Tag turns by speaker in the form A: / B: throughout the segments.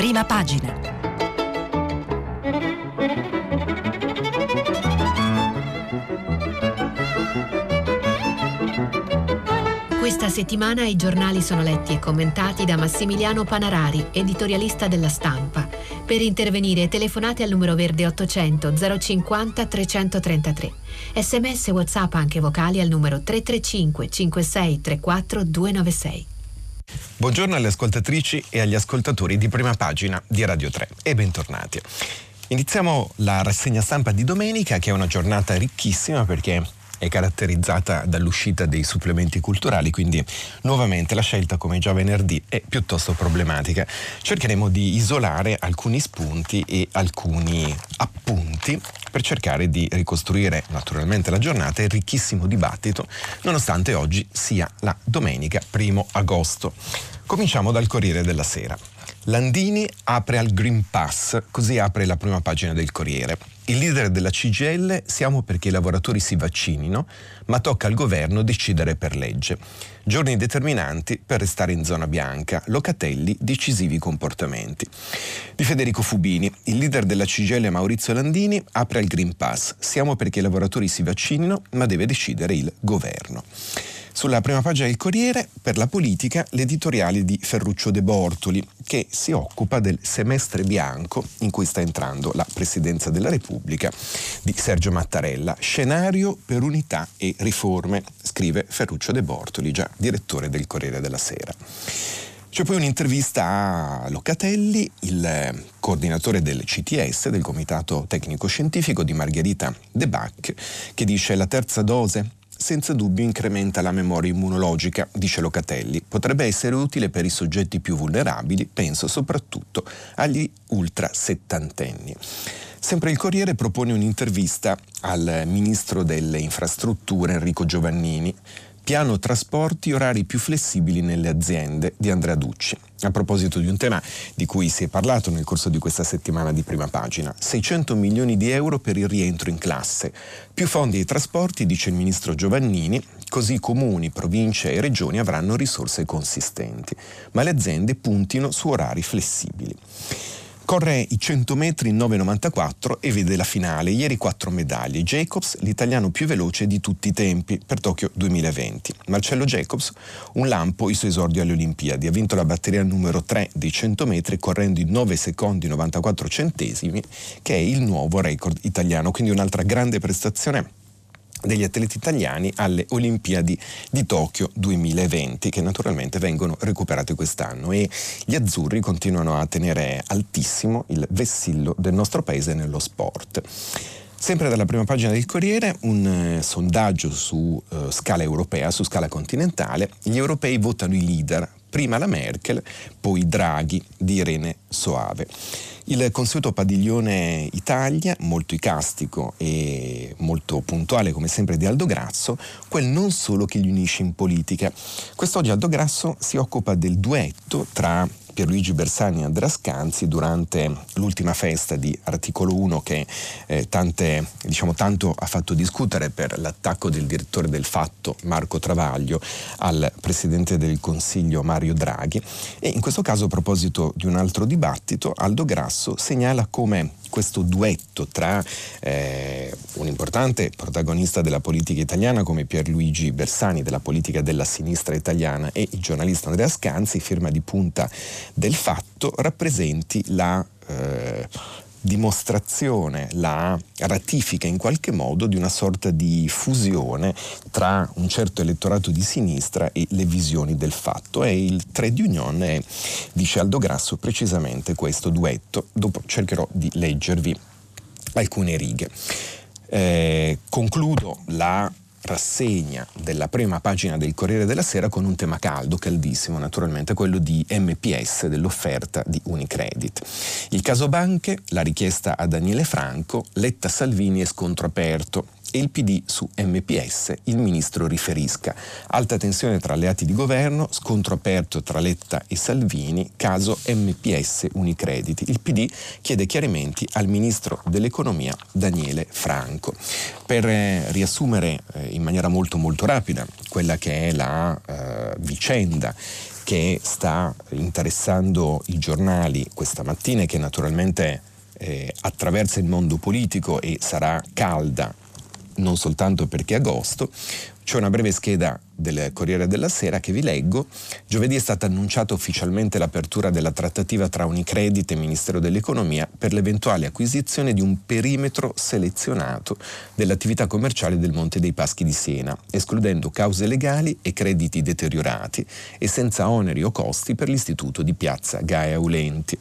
A: prima pagina. Questa settimana i giornali sono letti e commentati da Massimiliano Panarari, editorialista della stampa. Per intervenire telefonate al numero verde 800 050 333. Sms WhatsApp anche vocali al numero 335 56 34 296.
B: Buongiorno alle ascoltatrici e agli ascoltatori di prima pagina di Radio 3 e bentornati. Iniziamo la rassegna stampa di domenica che è una giornata ricchissima perché è caratterizzata dall'uscita dei supplementi culturali, quindi nuovamente la scelta come già venerdì è piuttosto problematica. Cercheremo di isolare alcuni spunti e alcuni appunti per cercare di ricostruire naturalmente la giornata e il ricchissimo dibattito, nonostante oggi sia la domenica primo agosto. Cominciamo dal Corriere della Sera. Landini apre al Green Pass, così apre la prima pagina del Corriere. Il leader della CGL siamo perché i lavoratori si vaccinino, ma tocca al governo decidere per legge. Giorni determinanti per restare in zona bianca, Locatelli decisivi comportamenti. Di Federico Fubini, il leader della CGL Maurizio Landini apre al Green Pass. Siamo perché i lavoratori si vaccinino, ma deve decidere il governo. Sulla prima pagina del Corriere, per la politica, l'editoriale di Ferruccio De Bortoli, che si occupa del semestre bianco in cui sta entrando la Presidenza della Repubblica di Sergio Mattarella. Scenario per unità e riforme, scrive Ferruccio De Bortoli, già direttore del Corriere della Sera. C'è poi un'intervista a Locatelli, il coordinatore del CTS, del Comitato Tecnico Scientifico di Margherita De Bac, che dice la terza dose senza dubbio incrementa la memoria immunologica, dice Locatelli. Potrebbe essere utile per i soggetti più vulnerabili, penso soprattutto agli ultra settantenni. Sempre il Corriere propone un'intervista al ministro delle infrastrutture Enrico Giovannini Piano trasporti, orari più flessibili nelle aziende di Andrea Ducci. A proposito di un tema di cui si è parlato nel corso di questa settimana di prima pagina, 600 milioni di euro per il rientro in classe, più fondi ai trasporti, dice il ministro Giovannini, così comuni, province e regioni avranno risorse consistenti, ma le aziende puntino su orari flessibili. Corre i 100 metri in 9,94 e vede la finale. Ieri quattro medaglie. Jacobs, l'italiano più veloce di tutti i tempi per Tokyo 2020. Marcello Jacobs, un lampo, i suoi esordi alle Olimpiadi. Ha vinto la batteria numero 3 dei 100 metri correndo in 9 secondi 94 centesimi, che è il nuovo record italiano. Quindi un'altra grande prestazione degli atleti italiani alle Olimpiadi di Tokyo 2020 che naturalmente vengono recuperate quest'anno e gli azzurri continuano a tenere altissimo il vessillo del nostro paese nello sport. Sempre dalla prima pagina del Corriere un eh, sondaggio su eh, scala europea, su scala continentale, gli europei votano i leader, prima la Merkel, poi Draghi di Irene Soave. Il consueto padiglione Italia, molto icastico e molto puntuale come sempre di Aldo Grasso, quel non solo che gli unisce in politica. Quest'oggi Aldo Grasso si occupa del duetto tra Pierluigi Bersani e Andrea Scanzi durante l'ultima festa di Articolo 1 che eh, tante, diciamo, tanto ha fatto discutere per l'attacco del direttore del Fatto Marco Travaglio al Presidente del Consiglio Mario Draghi. E in questo caso a proposito di un altro dibattito Aldo Grasso segnala come questo duetto tra eh, un importante protagonista della politica italiana come Pierluigi Bersani della politica della sinistra italiana e il giornalista Andrea Scanzi, firma di punta del fatto, rappresenti la eh, dimostrazione, la ratifica in qualche modo di una sorta di fusione tra un certo elettorato di sinistra e le visioni del fatto. E il trade union è, dice Aldo Grasso, precisamente questo duetto. Dopo cercherò di leggervi alcune righe. Eh, concludo la rassegna della prima pagina del Corriere della Sera con un tema caldo, caldissimo naturalmente, quello di MPS, dell'offerta di Unicredit. Il caso banche, la richiesta a Daniele Franco, Letta Salvini e scontro aperto e il PD su MPS, il ministro riferisca. Alta tensione tra alleati di governo, scontro aperto tra Letta e Salvini, caso MPS Unicrediti. Il PD chiede chiarimenti al ministro dell'economia Daniele Franco. Per eh, riassumere eh, in maniera molto molto rapida quella che è la eh, vicenda che sta interessando i giornali questa mattina e che naturalmente eh, attraversa il mondo politico e sarà calda non soltanto perché agosto, c'è una breve scheda del Corriere della Sera che vi leggo. Giovedì è stata annunciata ufficialmente l'apertura della trattativa tra Unicredit e Ministero dell'Economia per l'eventuale acquisizione di un perimetro selezionato dell'attività commerciale del Monte dei Paschi di Siena, escludendo cause legali e crediti deteriorati e senza oneri o costi per l'istituto di Piazza Gaia Aulenti.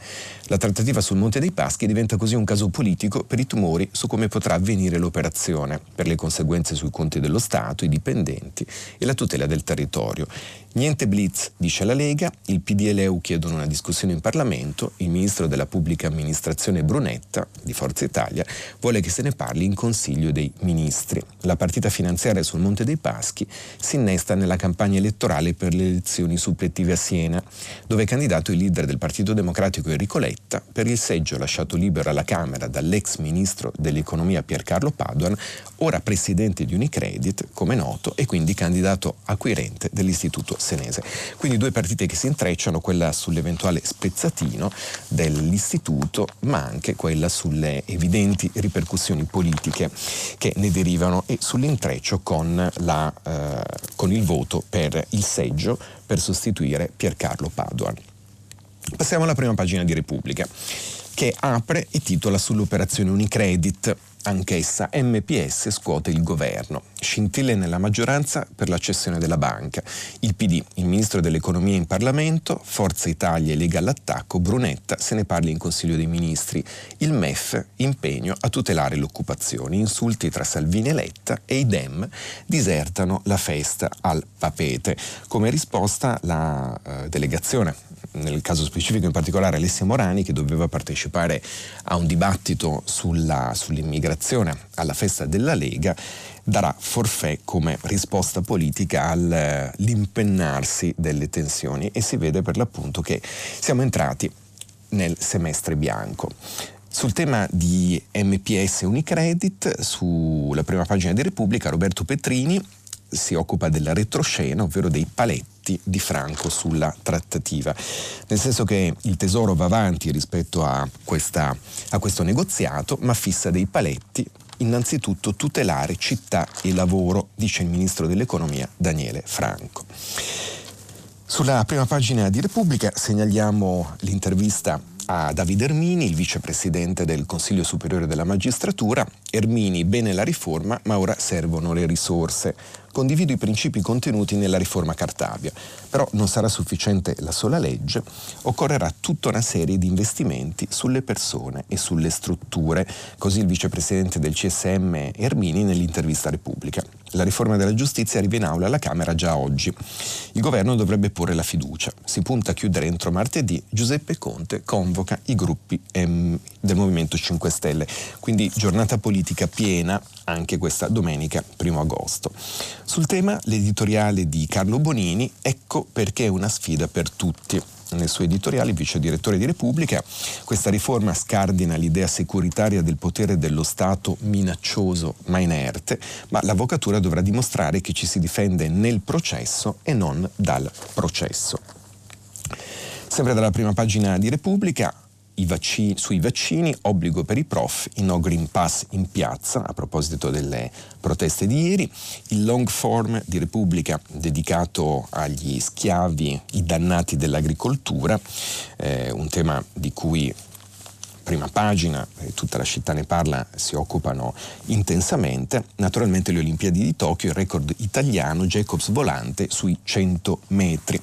B: La trattativa sul Monte dei Paschi diventa così un caso politico per i tumori su come potrà avvenire l'operazione, per le conseguenze sui conti dello Stato, i dipendenti e la tutela del territorio. Niente blitz, dice la Lega, il PD e l'EU chiedono una discussione in Parlamento, il ministro della pubblica amministrazione Brunetta, di Forza Italia, vuole che se ne parli in Consiglio dei Ministri. La partita finanziaria sul Monte dei Paschi si innesta nella campagna elettorale per le elezioni supplettive a Siena, dove è candidato il leader del Partito Democratico Enrico Letta per il seggio lasciato libero alla Camera dall'ex ministro dell'economia Piercarlo Paduan, ora presidente di Unicredit, come noto, e quindi candidato acquirente dell'Istituto senese. Quindi due partite che si intrecciano, quella sull'eventuale spezzatino dell'istituto, ma anche quella sulle evidenti ripercussioni politiche che ne derivano e sull'intreccio con, la, eh, con il voto per il seggio per sostituire Piercarlo Paduan. Passiamo alla prima pagina di Repubblica che apre e titola sull'operazione Unicredit Anch'essa MPS scuote il governo. Scintille nella maggioranza per la cessione della banca. Il PD, il ministro dell'economia in Parlamento, Forza Italia e Lega all'attacco, Brunetta se ne parla in Consiglio dei Ministri. Il MEF impegno a tutelare l'occupazione. Insulti tra Salvini e Letta e i Dem disertano la festa al papete. Come risposta la eh, delegazione nel caso specifico in particolare Alessia Morani che doveva partecipare a un dibattito sulla, sull'immigrazione alla festa della Lega darà forfè come risposta politica all'impennarsi delle tensioni e si vede per l'appunto che siamo entrati nel semestre bianco. Sul tema di MPS Unicredit, sulla prima pagina di Repubblica, Roberto Petrini si occupa della retroscena, ovvero dei paletti di Franco sulla trattativa, nel senso che il Tesoro va avanti rispetto a, questa, a questo negoziato, ma fissa dei paletti innanzitutto tutelare città e lavoro, dice il ministro dell'economia Daniele Franco. Sulla prima pagina di Repubblica segnaliamo l'intervista a Davide Ermini, il vicepresidente del Consiglio Superiore della Magistratura. Ermini, bene la riforma, ma ora servono le risorse. Condivido i principi contenuti nella riforma Cartabia, però non sarà sufficiente la sola legge, occorrerà tutta una serie di investimenti sulle persone e sulle strutture, così il vicepresidente del CSM Ermini nell'intervista Repubblica. La riforma della giustizia arriva in aula alla Camera già oggi. Il governo dovrebbe porre la fiducia. Si punta a chiudere entro martedì. Giuseppe Conte convoca i gruppi ehm, del Movimento 5 Stelle. Quindi giornata politica piena anche questa domenica 1 agosto. Sul tema l'editoriale di Carlo Bonini, ecco perché è una sfida per tutti nel suo editoriale, vice direttore di Repubblica, questa riforma scardina l'idea securitaria del potere dello Stato minaccioso ma inerte, ma l'avvocatura dovrà dimostrare che ci si difende nel processo e non dal processo. Sempre dalla prima pagina di Repubblica, vaccini, sui vaccini, obbligo per i prof, i no Green Pass in piazza, a proposito delle proteste di ieri, il long form di Repubblica dedicato agli schiavi, i dannati dell'agricoltura, eh, un tema di cui prima pagina, tutta la città ne parla, si occupano intensamente. Naturalmente le Olimpiadi di Tokyo, il record italiano, Jacobs volante sui 100 metri.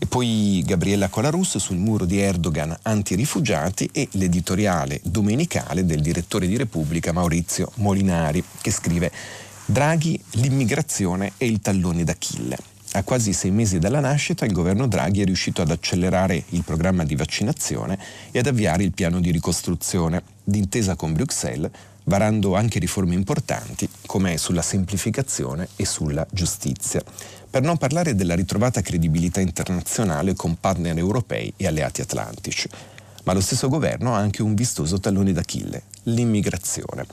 B: E poi Gabriella Colarusso sul muro di Erdogan anti-rifugiati e l'editoriale domenicale del direttore di Repubblica Maurizio Molinari che scrive Draghi, l'immigrazione è il tallone d'Achille. A quasi sei mesi dalla nascita il governo Draghi è riuscito ad accelerare il programma di vaccinazione e ad avviare il piano di ricostruzione, d'intesa con Bruxelles, varando anche riforme importanti come sulla semplificazione e sulla giustizia per non parlare della ritrovata credibilità internazionale con partner europei e alleati atlantici. Ma lo stesso governo ha anche un vistoso tallone d'Achille, l'immigrazione.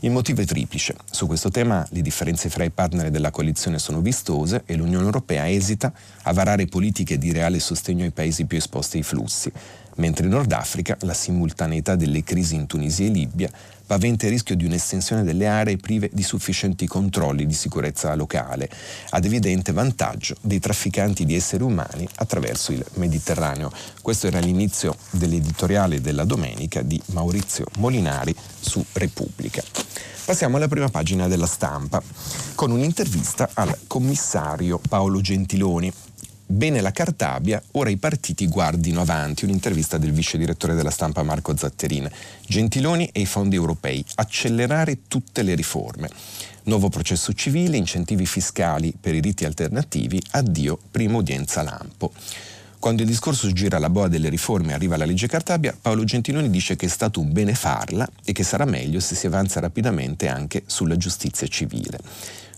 B: Il motivo è triplice. Su questo tema le differenze fra i partner della coalizione sono vistose e l'Unione Europea esita a varare politiche di reale sostegno ai paesi più esposti ai flussi, mentre in Nord Africa la simultaneità delle crisi in Tunisia e Libia paventa il rischio di un'estensione delle aree prive di sufficienti controlli di sicurezza locale, ad evidente vantaggio dei trafficanti di esseri umani attraverso il Mediterraneo. Questo era l'inizio dell'editoriale della domenica di Maurizio Molinari su Repubblica. Passiamo alla prima pagina della stampa con un'intervista al commissario Paolo Gentiloni, Bene la Cartabia, ora i partiti guardino avanti. Un'intervista del vice direttore della stampa Marco Zatterin. Gentiloni e i fondi europei. Accelerare tutte le riforme. Nuovo processo civile, incentivi fiscali per i riti alternativi, addio prima udienza lampo. Quando il discorso gira alla boa delle riforme e arriva la legge Cartabia, Paolo Gentiloni dice che è stato un bene farla e che sarà meglio se si avanza rapidamente anche sulla giustizia civile.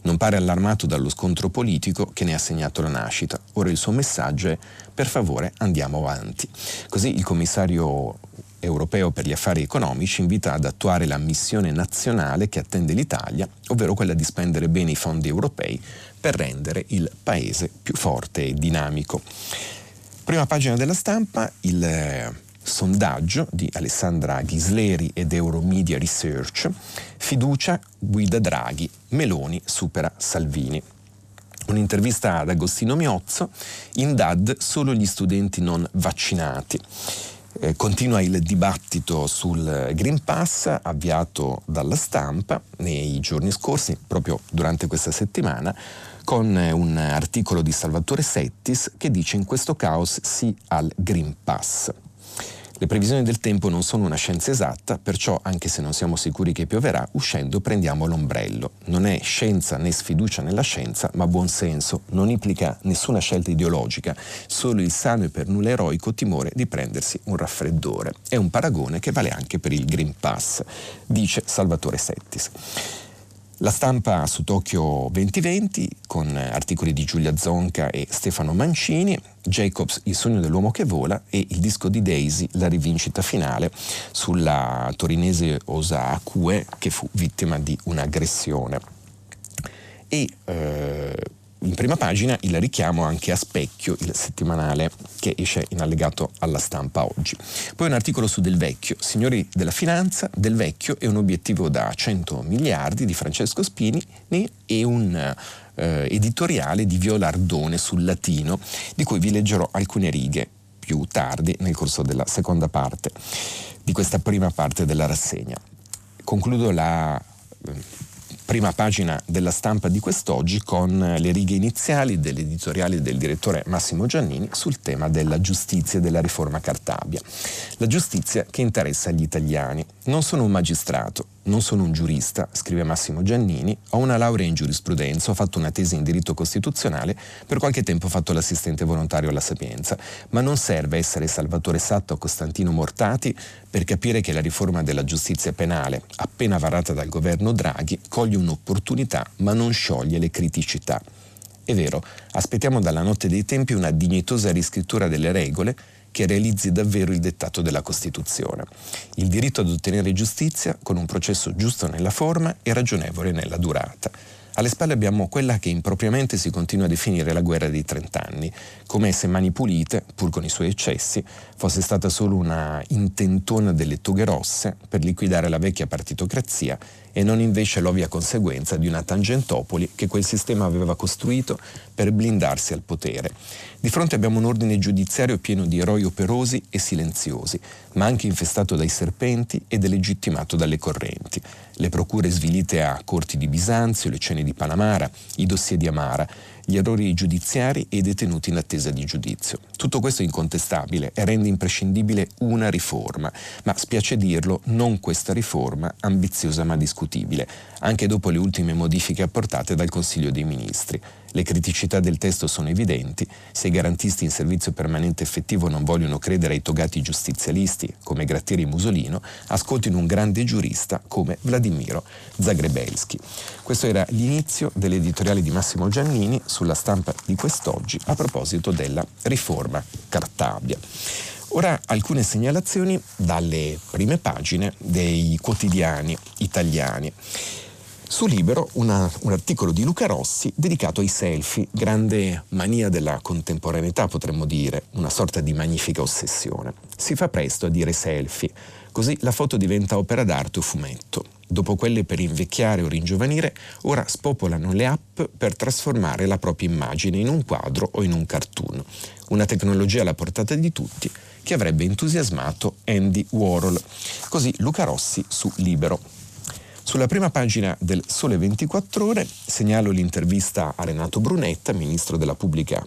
B: Non pare allarmato dallo scontro politico che ne ha segnato la nascita. Ora il suo messaggio è per favore andiamo avanti. Così il commissario europeo per gli affari economici invita ad attuare la missione nazionale che attende l'Italia, ovvero quella di spendere bene i fondi europei per rendere il paese più forte e dinamico. Prima pagina della stampa, il sondaggio di Alessandra Ghisleri ed Euromedia Research, fiducia guida Draghi, Meloni supera Salvini. Un'intervista ad Agostino Miozzo, in DAD solo gli studenti non vaccinati. Eh, continua il dibattito sul Green Pass avviato dalla stampa nei giorni scorsi, proprio durante questa settimana, con un articolo di Salvatore Settis che dice in questo caos sì al Green Pass. Le previsioni del tempo non sono una scienza esatta, perciò anche se non siamo sicuri che pioverà, uscendo prendiamo l'ombrello. Non è scienza né sfiducia nella scienza, ma buon senso. Non implica nessuna scelta ideologica, solo il sano e per nulla eroico timore di prendersi un raffreddore. È un paragone che vale anche per il Green Pass, dice Salvatore Settis. La stampa su Tokyo 2020 con articoli di Giulia Zonca e Stefano Mancini, Jacobs Il sogno dell'uomo che vola e il disco di Daisy La rivincita finale sulla torinese Osa Akue che fu vittima di un'aggressione. E eh, in prima pagina il richiamo anche a Specchio, il settimanale che esce in allegato alla stampa oggi. Poi un articolo su Del Vecchio, Signori della Finanza, Del Vecchio è un obiettivo da 100 miliardi di Francesco Spini e un eh, editoriale di Viola Ardone sul latino, di cui vi leggerò alcune righe più tardi nel corso della seconda parte di questa prima parte della rassegna. Concludo la prima pagina della stampa di quest'oggi con le righe iniziali dell'editoriale del direttore Massimo Giannini sul tema della giustizia e della riforma Cartabia. La giustizia che interessa gli italiani. Non sono un magistrato, non sono un giurista, scrive Massimo Giannini, ho una laurea in giurisprudenza, ho fatto una tesi in diritto costituzionale, per qualche tempo ho fatto l'assistente volontario alla Sapienza, ma non serve essere Salvatore Satto o Costantino Mortati per capire che la riforma della giustizia penale, appena varata dal governo Draghi, coglie un'opportunità ma non scioglie le criticità. È vero, aspettiamo dalla notte dei tempi una dignitosa riscrittura delle regole, che realizzi davvero il dettato della Costituzione. Il diritto ad ottenere giustizia con un processo giusto nella forma e ragionevole nella durata. Alle spalle abbiamo quella che impropriamente si continua a definire la guerra dei trent'anni, come se Mani Pulite, pur con i suoi eccessi, fosse stata solo una intentona delle toghe rosse per liquidare la vecchia partitocrazia e non invece l'ovvia conseguenza di una tangentopoli che quel sistema aveva costruito per blindarsi al potere. Di fronte abbiamo un ordine giudiziario pieno di eroi operosi e silenziosi, ma anche infestato dai serpenti e delegittimato dalle correnti. Le procure svilite a corti di Bisanzio, le cene di Panamara, i dossier di Amara, gli errori giudiziari e i detenuti in attesa di giudizio. Tutto questo è incontestabile e rende imprescindibile una riforma, ma spiace dirlo, non questa riforma ambiziosa ma discutibile, anche dopo le ultime modifiche apportate dal Consiglio dei Ministri. Le criticità del testo sono evidenti, se i garantisti in servizio permanente effettivo non vogliono credere ai togati giustizialisti come Grattieri Musolino, ascoltino un grande giurista come Vladimiro Zagrebelski. Questo era l'inizio dell'editoriale di Massimo Giannini sulla stampa di quest'oggi a proposito della riforma Cartabia. Ora alcune segnalazioni dalle prime pagine dei quotidiani italiani. Su Libero una, un articolo di Luca Rossi dedicato ai selfie, grande mania della contemporaneità potremmo dire, una sorta di magnifica ossessione. Si fa presto a dire selfie, così la foto diventa opera d'arte o fumetto. Dopo quelle per invecchiare o ringiovanire, ora spopolano le app per trasformare la propria immagine in un quadro o in un cartoon. Una tecnologia alla portata di tutti che avrebbe entusiasmato Andy Warhol. Così Luca Rossi su Libero. Sulla prima pagina del Sole 24 ore segnalo l'intervista a Renato Brunetta, ministro della pubblica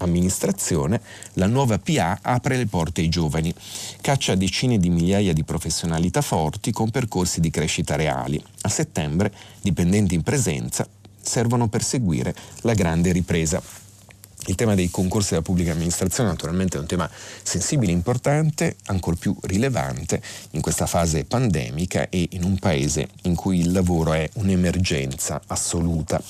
B: amministrazione, la nuova PA apre le porte ai giovani, caccia decine di migliaia di professionalità forti con percorsi di crescita reali. A settembre, dipendenti in presenza servono per seguire la grande ripresa. Il tema dei concorsi della pubblica amministrazione naturalmente è un tema sensibile, importante, ancor più rilevante in questa fase pandemica e in un paese in cui il lavoro è un'emergenza assoluta.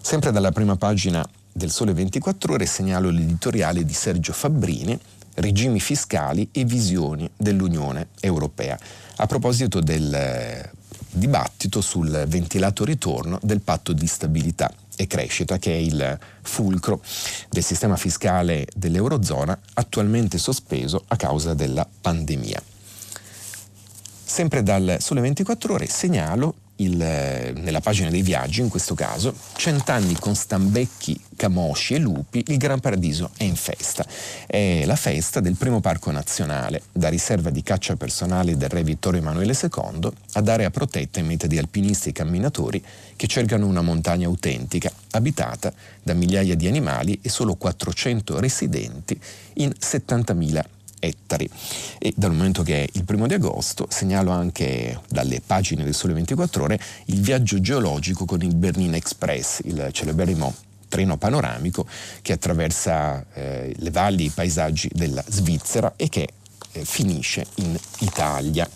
B: Sempre dalla prima pagina del Sole 24 ore segnalo l'editoriale di Sergio Fabbrini, Regimi fiscali e visioni dell'Unione Europea, a proposito del eh, dibattito sul ventilato ritorno del patto di stabilità e crescita, che è il fulcro del sistema fiscale dell'Eurozona, attualmente sospeso a causa della pandemia. Sempre dal Sole 24 ore segnalo il, nella pagina dei viaggi, in questo caso, Cent'anni con Stambecchi, Camosci e Lupi, il Gran Paradiso è in festa. È la festa del primo parco nazionale, da riserva di caccia personale del re Vittorio Emanuele II ad area protetta in meta di alpinisti e camminatori che cercano una montagna autentica, abitata da migliaia di animali e solo 400 residenti in 70.000 ettari. E dal momento che è il primo di agosto segnalo anche dalle pagine del Sole 24 Ore il viaggio geologico con il Bernina Express, il celeberrimo treno panoramico che attraversa eh, le valli i paesaggi della Svizzera e che eh, finisce in Italia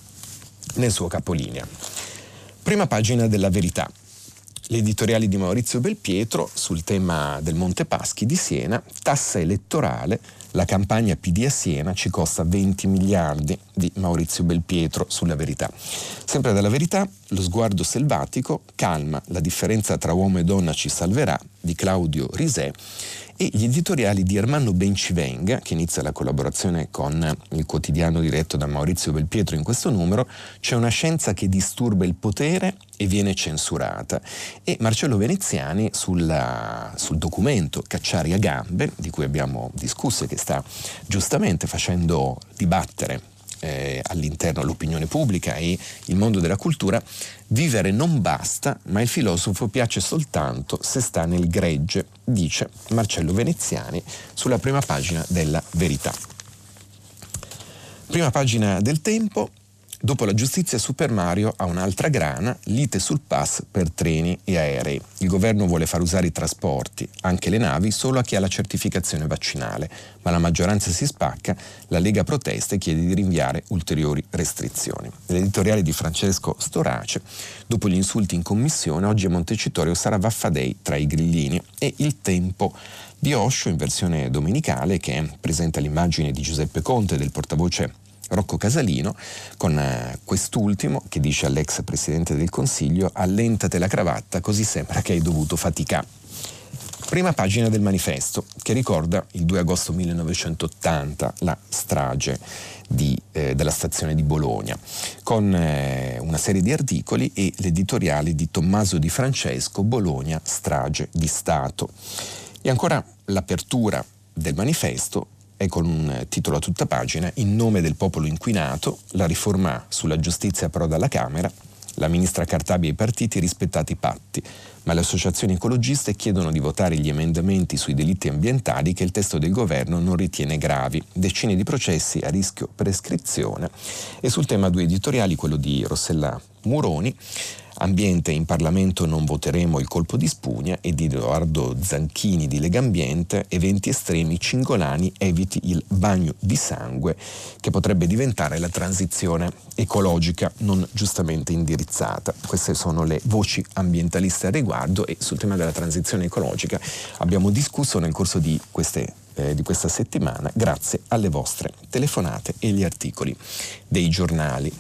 B: nel suo capolinea. Prima pagina della verità. L'editoriale di Maurizio Belpietro sul tema del Monte Paschi di Siena, tassa elettorale la campagna PD a Siena ci costa 20 miliardi di Maurizio Belpietro sulla verità. Sempre dalla verità, lo sguardo selvatico, calma, la differenza tra uomo e donna ci salverà di Claudio Risè e gli editoriali di Ermanno Bencivenga, che inizia la collaborazione con il quotidiano diretto da Maurizio Belpietro in questo numero, c'è una scienza che disturba il potere e viene censurata. E Marcello Veneziani sulla, sul documento Cacciari a gambe, di cui abbiamo discusso e che sta giustamente facendo dibattere eh, all'interno l'opinione pubblica e il mondo della cultura, vivere non basta, ma il filosofo piace soltanto se sta nel gregge, dice Marcello Veneziani sulla prima pagina della Verità. Prima pagina del Tempo, Dopo la giustizia Super Mario ha un'altra grana, lite sul pass per treni e aerei. Il governo vuole far usare i trasporti, anche le navi, solo a chi ha la certificazione vaccinale, ma la maggioranza si spacca, la Lega protesta e chiede di rinviare ulteriori restrizioni. L'editoriale di Francesco Storace, dopo gli insulti in commissione, oggi a Montecitorio sarà Vaffadei tra i grillini e il tempo di Osho in versione domenicale che presenta l'immagine di Giuseppe Conte del portavoce Rocco Casalino, con eh, quest'ultimo che dice all'ex Presidente del Consiglio allentate la cravatta così sembra che hai dovuto faticare. Prima pagina del manifesto che ricorda il 2 agosto 1980 la strage di, eh, della stazione di Bologna, con eh, una serie di articoli e l'editoriale di Tommaso Di Francesco Bologna, strage di Stato. E ancora l'apertura del manifesto è con un titolo a tutta pagina, In nome del popolo inquinato, la riforma sulla giustizia approda alla Camera, la ministra Cartabia e i partiti rispettati i patti, ma le associazioni ecologiste chiedono di votare gli emendamenti sui delitti ambientali che il testo del governo non ritiene gravi, decine di processi a rischio prescrizione. E sul tema due editoriali, quello di Rossella Muroni, Ambiente in Parlamento non voteremo il colpo di spugna e di Edoardo Zanchini di Legambiente, eventi estremi Cingolani eviti il bagno di sangue che potrebbe diventare la transizione ecologica non giustamente indirizzata. Queste sono le voci ambientaliste a riguardo e sul tema della transizione ecologica abbiamo discusso nel corso di queste eh, di questa settimana grazie alle vostre telefonate e agli articoli dei giornali.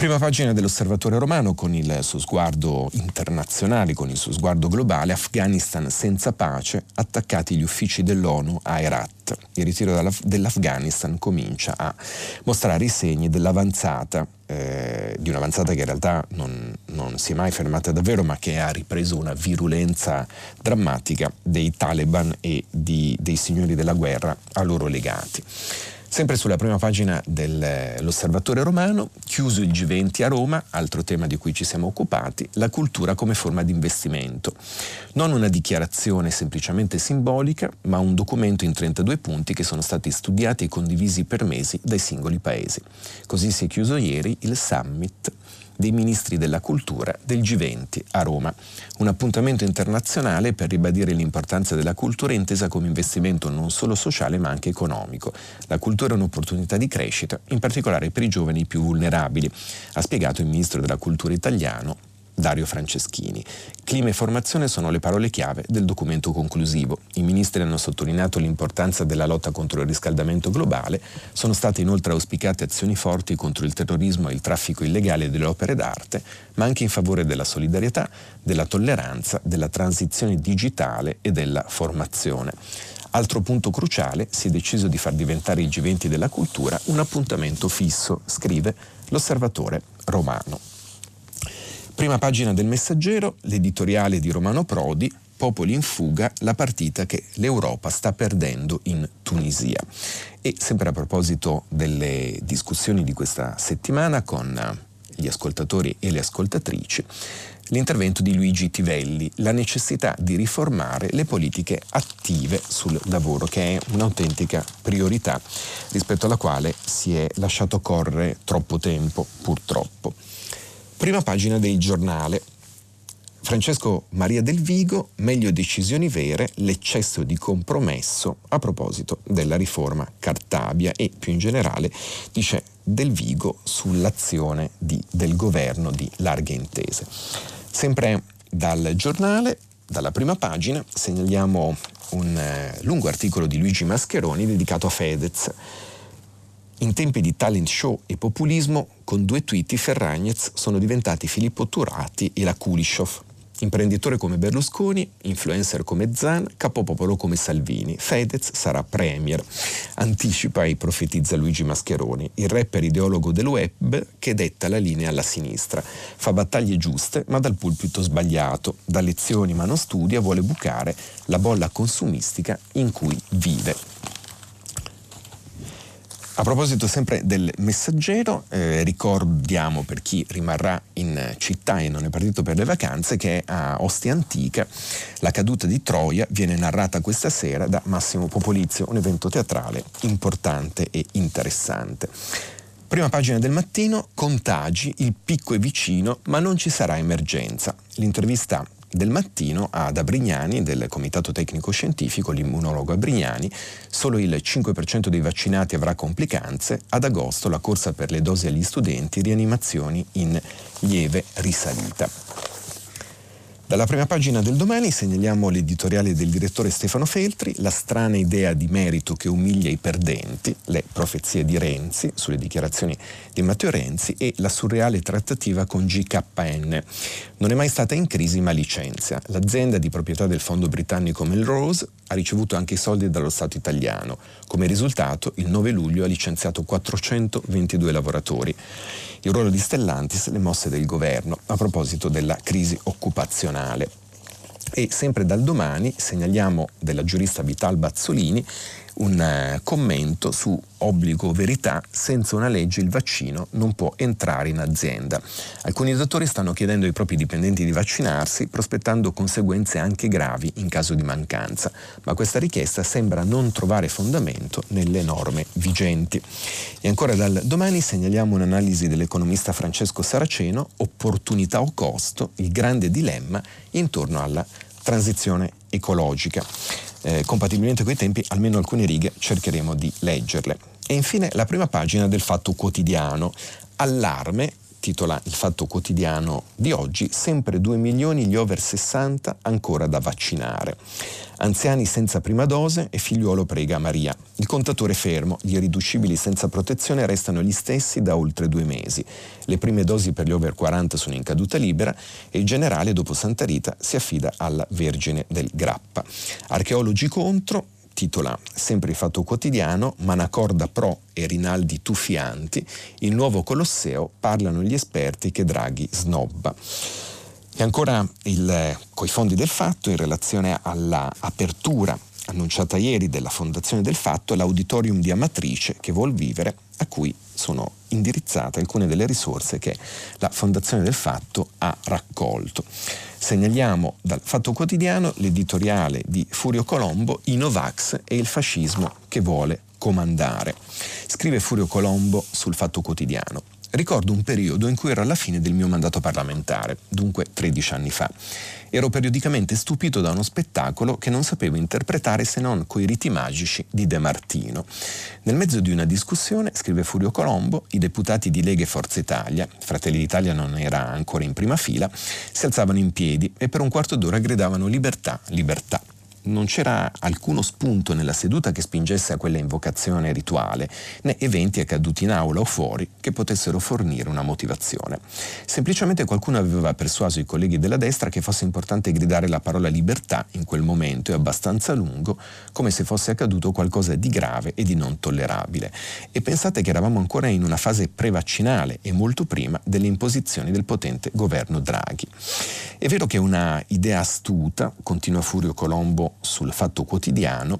B: Prima pagina dell'Osservatore Romano con il suo sguardo internazionale, con il suo sguardo globale, Afghanistan senza pace, attaccati gli uffici dell'ONU a Herat. Il ritiro dell'Afghanistan comincia a mostrare i segni dell'avanzata, eh, di un'avanzata che in realtà non, non si è mai fermata davvero, ma che ha ripreso una virulenza drammatica dei Taliban e di, dei signori della guerra a loro legati. Sempre sulla prima pagina dell'Osservatore Romano, chiuso il G20 a Roma, altro tema di cui ci siamo occupati, la cultura come forma di investimento. Non una dichiarazione semplicemente simbolica, ma un documento in 32 punti che sono stati studiati e condivisi per mesi dai singoli paesi. Così si è chiuso ieri il summit dei ministri della cultura del G20 a Roma. Un appuntamento internazionale per ribadire l'importanza della cultura intesa come investimento non solo sociale ma anche economico. La cultura è un'opportunità di crescita, in particolare per i giovani più vulnerabili, ha spiegato il ministro della cultura italiano Dario Franceschini. Clima e formazione sono le parole chiave del documento conclusivo. I ministri hanno sottolineato l'importanza della lotta contro il riscaldamento globale, sono state inoltre auspicate azioni forti contro il terrorismo e il traffico illegale delle opere d'arte, ma anche in favore della solidarietà, della tolleranza, della transizione digitale e della formazione. Altro punto cruciale, si è deciso di far diventare i G20 della cultura un appuntamento fisso, scrive l'osservatore romano. Prima pagina del Messaggero, l'editoriale di Romano Prodi, Popoli in fuga, la partita che l'Europa sta perdendo in Tunisia. E sempre a proposito delle discussioni di questa settimana con gli ascoltatori e le ascoltatrici, l'intervento di Luigi Tivelli, la necessità di riformare le politiche attive sul lavoro, che è un'autentica priorità rispetto alla quale si è lasciato correre troppo tempo, purtroppo. Prima pagina del giornale. Francesco Maria del Vigo, meglio decisioni vere, l'eccesso di compromesso a proposito della riforma Cartabia e più in generale dice del Vigo sull'azione di, del governo di larghe intese. Sempre dal giornale, dalla prima pagina, segnaliamo un eh, lungo articolo di Luigi Mascheroni dedicato a Fedez in tempi di talent show e populismo, con due tweet i Ferragnez sono diventati Filippo Turati e la Kulishov. Imprenditore come Berlusconi, influencer come Zan, capopopolo come Salvini. Fedez sarà premier. Anticipa e profetizza Luigi Mascheroni, il rapper ideologo del web che detta la linea alla sinistra. Fa battaglie giuste, ma dal pulpito sbagliato. Da lezioni ma non studia, vuole bucare la bolla consumistica in cui vive. A proposito sempre del messaggero, eh, ricordiamo per chi rimarrà in città e non è partito per le vacanze che a Ostia Antica la caduta di Troia viene narrata questa sera da Massimo Popolizio, un evento teatrale importante e interessante. Prima pagina del mattino, contagi, il picco è vicino, ma non ci sarà emergenza. L'intervista del mattino ad Abrignani, del Comitato Tecnico Scientifico, l'immunologo Abrignani, solo il 5% dei vaccinati avrà complicanze, ad agosto la corsa per le dosi agli studenti, rianimazioni in lieve risalita. Dalla prima pagina del domani segnaliamo l'editoriale del direttore Stefano Feltri, la strana idea di merito che umilia i perdenti, le profezie di Renzi sulle dichiarazioni di Matteo Renzi e la surreale trattativa con GKN. Non è mai stata in crisi ma licenzia. L'azienda di proprietà del fondo britannico Melrose ha ricevuto anche i soldi dallo Stato italiano. Come risultato, il 9 luglio ha licenziato 422 lavoratori il ruolo di Stellantis, le mosse del governo a proposito della crisi occupazionale. E sempre dal domani segnaliamo della giurista Vital Bazzolini un eh, commento su obbligo verità, senza una legge il vaccino non può entrare in azienda. Alcuni dottori stanno chiedendo ai propri dipendenti di vaccinarsi, prospettando conseguenze anche gravi in caso di mancanza, ma questa richiesta sembra non trovare fondamento nelle norme vigenti. E ancora dal domani segnaliamo un'analisi dell'economista Francesco Saraceno, opportunità o costo, il grande dilemma intorno alla transizione ecologica eh, compatibilmente i tempi, almeno alcune righe cercheremo di leggerle. E infine la prima pagina del Fatto Quotidiano. Allarme titola il Fatto Quotidiano di oggi, sempre 2 milioni gli over 60 ancora da vaccinare. Anziani senza prima dose e figliuolo prega Maria. Il contatore fermo, gli irriducibili senza protezione restano gli stessi da oltre due mesi. Le prime dosi per gli over 40 sono in caduta libera e il generale dopo Santa Rita si affida alla Vergine del Grappa. Archeologi contro, titola sempre il Fatto Quotidiano, Manacorda Pro e Rinaldi Tuffianti, il nuovo Colosseo parlano gli esperti che Draghi snobba. E ancora il, coi fondi del fatto in relazione all'apertura annunciata ieri della Fondazione del Fatto, l'auditorium di Amatrice che vuol vivere, a cui sono indirizzate alcune delle risorse che la Fondazione del Fatto ha raccolto. Segnaliamo dal Fatto Quotidiano l'editoriale di Furio Colombo, I Novax e il fascismo che vuole comandare. Scrive Furio Colombo sul Fatto Quotidiano. Ricordo un periodo in cui ero alla fine del mio mandato parlamentare, dunque 13 anni fa. Ero periodicamente stupito da uno spettacolo che non sapevo interpretare se non coi riti magici di De Martino. Nel mezzo di una discussione, scrive Furio Colombo, i deputati di Lega e Forza Italia, Fratelli d'Italia non era ancora in prima fila, si alzavano in piedi e per un quarto d'ora gridavano libertà, libertà non c'era alcuno spunto nella seduta che spingesse a quella invocazione rituale, né eventi accaduti in aula o fuori che potessero fornire una motivazione. Semplicemente qualcuno aveva persuaso i colleghi della destra che fosse importante gridare la parola libertà in quel momento e abbastanza lungo, come se fosse accaduto qualcosa di grave e di non tollerabile. E pensate che eravamo ancora in una fase prevaccinale e molto prima delle imposizioni del potente governo Draghi. È vero che una idea astuta, continua Furio Colombo sul Fatto Quotidiano,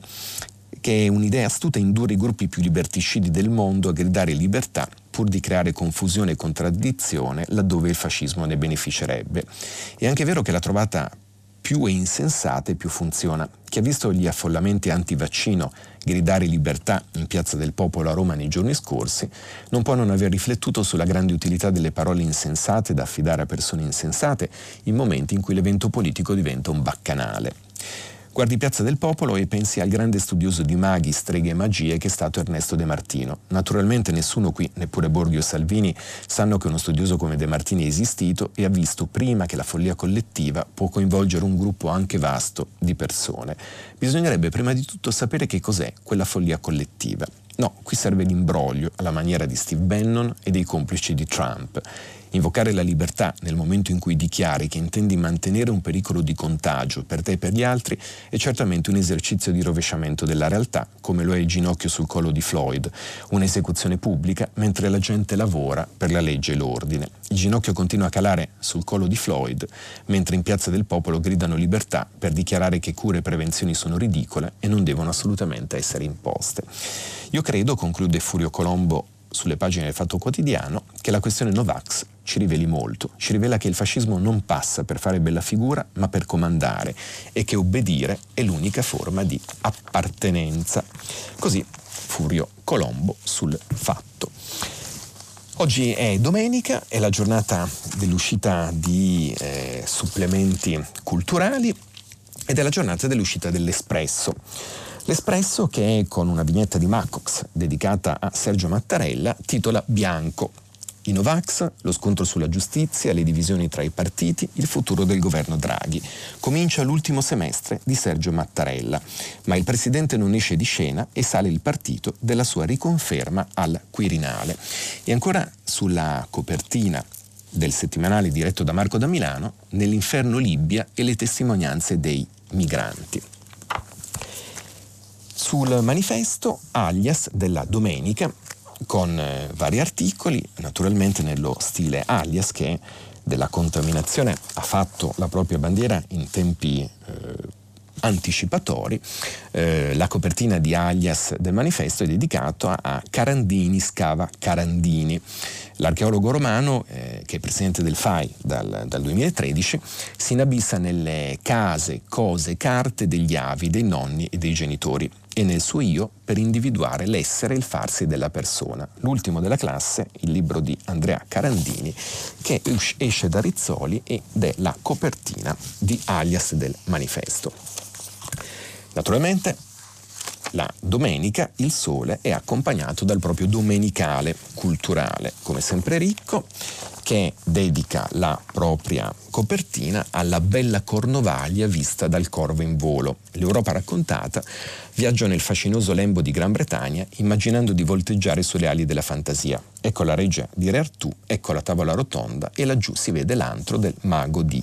B: che è un'idea astuta indurre i gruppi più liberticidi del mondo a gridare libertà pur di creare confusione e contraddizione laddove il fascismo ne beneficerebbe. È anche vero che la trovata più è insensata e più funziona. Chi ha visto gli affollamenti anti-vaccino gridare libertà in Piazza del Popolo a Roma nei giorni scorsi non può non aver riflettuto sulla grande utilità delle parole insensate da affidare a persone insensate in momenti in cui l'evento politico diventa un baccanale. Guardi Piazza del Popolo e pensi al grande studioso di maghi, streghe e magie che è stato Ernesto De Martino. Naturalmente nessuno qui, neppure Borghio Salvini, sanno che uno studioso come De Martini è esistito e ha visto prima che la follia collettiva può coinvolgere un gruppo anche vasto di persone. Bisognerebbe prima di tutto sapere che cos'è quella follia collettiva. No, qui serve l'imbroglio alla maniera di Steve Bannon e dei complici di Trump. Invocare la libertà nel momento in cui dichiari che intendi mantenere un pericolo di contagio per te e per gli altri è certamente un esercizio di rovesciamento della realtà, come lo è il ginocchio sul collo di Floyd, un'esecuzione pubblica mentre la gente lavora per la legge e l'ordine. Il ginocchio continua a calare sul collo di Floyd, mentre in Piazza del Popolo gridano libertà per dichiarare che cure e prevenzioni sono ridicole e non devono assolutamente essere imposte. Io credo, conclude Furio Colombo sulle pagine del Fatto Quotidiano, che la questione Novax ci riveli molto, ci rivela che il fascismo non passa per fare bella figura, ma per comandare e che obbedire è l'unica forma di appartenenza. Così Furio Colombo sul fatto. Oggi è domenica, è la giornata dell'uscita di eh, supplementi culturali ed è la giornata dell'uscita dell'Espresso. L'Espresso, che con una vignetta di Macox dedicata a Sergio Mattarella, titola Bianco, i Novax, lo scontro sulla giustizia, le divisioni tra i partiti, il futuro del governo Draghi. Comincia l'ultimo semestre di Sergio Mattarella, ma il presidente non esce di scena e sale il partito della sua riconferma al Quirinale. E ancora sulla copertina del settimanale diretto da Marco da Milano, nell'inferno Libia e le testimonianze dei migranti. Sul manifesto alias della domenica con eh, vari articoli, naturalmente nello stile alias che della contaminazione ha fatto la propria bandiera in tempi eh, anticipatori. Eh, la copertina di alias del manifesto è dedicata a Carandini scava Carandini. L'archeologo romano, eh, che è presidente del FAI dal, dal, 2013, si inabissa nelle case, cose, carte degli avi, dei nonni e dei genitori e nel suo io per individuare l'essere e il farsi della persona. L'ultimo della classe, il libro di Andrea Carandini, che esce da Rizzoli ed è la copertina di alias del manifesto. Naturalmente la domenica il sole è accompagnato dal proprio domenicale culturale, come sempre ricco, che dedica la propria copertina alla bella Cornovaglia vista dal corvo in volo. L'Europa raccontata viaggia nel fascinoso lembo di Gran Bretagna immaginando di volteggiare sulle ali della fantasia. Ecco la reggia di Re Artù, ecco la tavola rotonda e laggiù si vede l'antro del mago, di,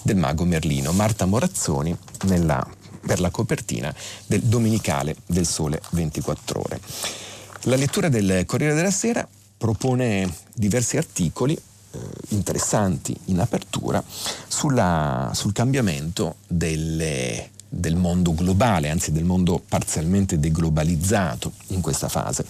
B: del mago Merlino. Marta Morazzoni nella, per la copertina del Domenicale del Sole 24 Ore. La lettura del Corriere della Sera propone diversi articoli interessanti in apertura sulla, sul cambiamento delle, del mondo globale, anzi del mondo parzialmente deglobalizzato in questa fase.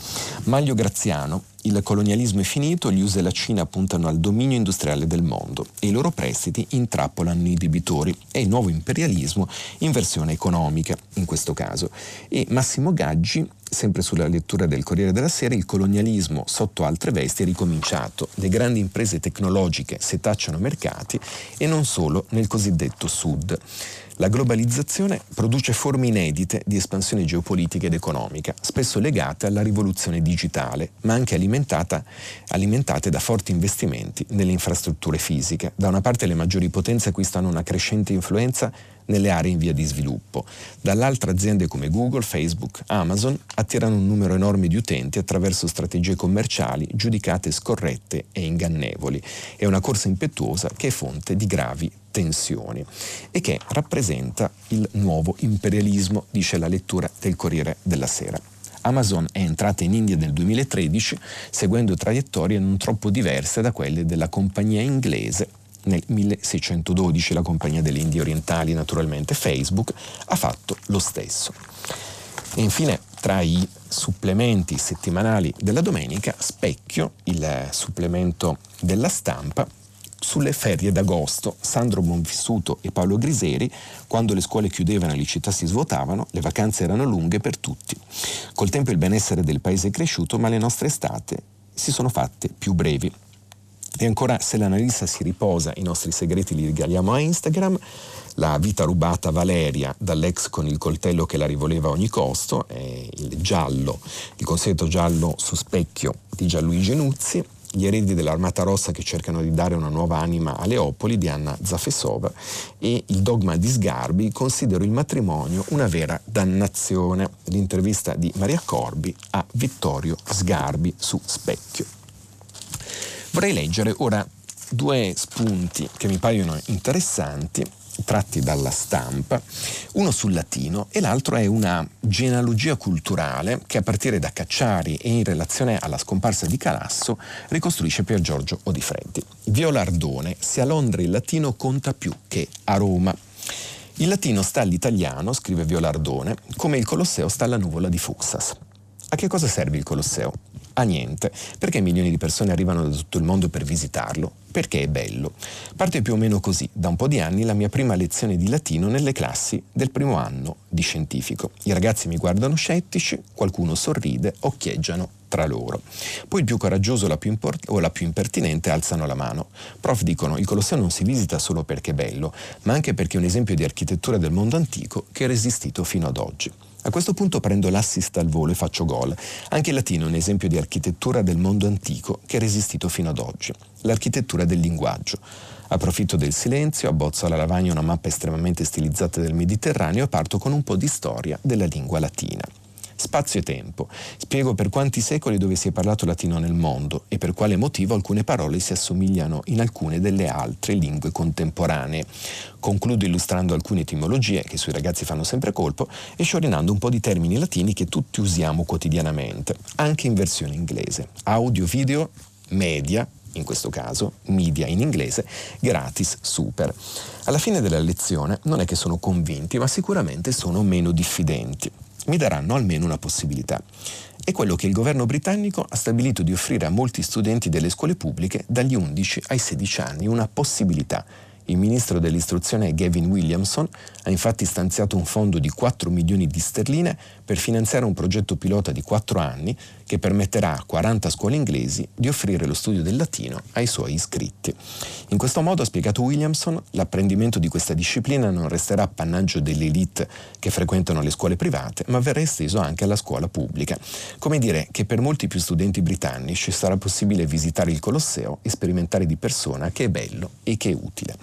B: Maglio Graziano, il colonialismo è finito, gli USA e la Cina puntano al dominio industriale del mondo e i loro prestiti intrappolano i debitori. È il nuovo imperialismo in versione economica, in questo caso. E Massimo Gaggi sempre sulla lettura del Corriere della Sera, il colonialismo sotto altre vesti è ricominciato. Le grandi imprese tecnologiche setacciano mercati e non solo nel cosiddetto Sud. La globalizzazione produce forme inedite di espansione geopolitica ed economica, spesso legate alla rivoluzione digitale, ma anche alimentate da forti investimenti nelle infrastrutture fisiche. Da una parte le maggiori potenze acquistano una crescente influenza nelle aree in via di sviluppo. Dall'altra aziende come Google, Facebook, Amazon attirano un numero enorme di utenti attraverso strategie commerciali giudicate scorrette e ingannevoli. È una corsa impetuosa che è fonte di gravi tensioni e che rappresenta il nuovo imperialismo, dice la lettura del Corriere della Sera. Amazon è entrata in India nel 2013 seguendo traiettorie non troppo diverse da quelle della compagnia inglese nel 1612 la Compagnia delle Indie Orientali, naturalmente Facebook, ha fatto lo stesso. E infine, tra i supplementi settimanali della domenica, Specchio, il supplemento della stampa, sulle ferie d'agosto, Sandro Bonvissuto e Paolo Griseri, quando le scuole chiudevano e le città si svuotavano, le vacanze erano lunghe per tutti. Col tempo il benessere del paese è cresciuto, ma le nostre estate si sono fatte più brevi. E ancora, se l'analista si riposa, i nostri segreti li regaliamo a Instagram. La vita rubata Valeria dall'ex con il coltello che la rivoleva a ogni costo, è il giallo, il consueto giallo su specchio di Gianluigi Nuzzi, gli eredi dell'Armata Rossa che cercano di dare una nuova anima a Leopoli di Anna Zafesova e il dogma di Sgarbi considero il matrimonio una vera dannazione. L'intervista di Maria Corbi a Vittorio Sgarbi su Specchio. Vorrei leggere ora due spunti che mi paiono interessanti tratti dalla stampa, uno sul latino e l'altro è una genealogia culturale che a partire da Cacciari e in relazione alla scomparsa di Calasso ricostruisce Pier Giorgio Odifreddi. Violardone, se a Londra il latino conta più che a Roma. Il latino sta all'italiano, scrive Violardone, come il Colosseo sta alla nuvola di Fuxas. A che cosa serve il Colosseo? A niente. Perché milioni di persone arrivano da tutto il mondo per visitarlo? Perché è bello. Parte più o meno così. Da un po' di anni la mia prima lezione di latino nelle classi del primo anno di scientifico. I ragazzi mi guardano scettici, qualcuno sorride, occhieggiano tra loro. Poi il più coraggioso la più import- o la più impertinente alzano la mano. Prof dicono il Colosseo non si visita solo perché è bello, ma anche perché è un esempio di architettura del mondo antico che è resistito fino ad oggi. A questo punto prendo l'assist al volo e faccio gol. Anche il latino è un esempio di architettura del mondo antico che è resistito fino ad oggi. L'architettura del linguaggio. Approfitto del silenzio, abbozzo alla lavagna una mappa estremamente stilizzata del Mediterraneo e parto con un po' di storia della lingua latina. Spazio e tempo. Spiego per quanti secoli dove si è parlato latino nel mondo e per quale motivo alcune parole si assomigliano in alcune delle altre lingue contemporanee. Concludo illustrando alcune etimologie che sui ragazzi fanno sempre colpo e sciorinando un po' di termini latini che tutti usiamo quotidianamente, anche in versione inglese. Audio, video, media, in questo caso media in inglese, gratis super. Alla fine della lezione non è che sono convinti, ma sicuramente sono meno diffidenti mi daranno almeno una possibilità. È quello che il governo britannico ha stabilito di offrire a molti studenti delle scuole pubbliche dagli 11 ai 16 anni, una possibilità. Il ministro dell'istruzione Gavin Williamson ha infatti stanziato un fondo di 4 milioni di sterline per finanziare un progetto pilota di 4 anni che permetterà a 40 scuole inglesi di offrire lo studio del latino ai suoi iscritti. In questo modo, ha spiegato Williamson, l'apprendimento di questa disciplina non resterà appannaggio dell'elite che frequentano le scuole private, ma verrà esteso anche alla scuola pubblica. Come dire che per molti più studenti britannici sarà possibile visitare il Colosseo e sperimentare di persona che è bello e che è utile.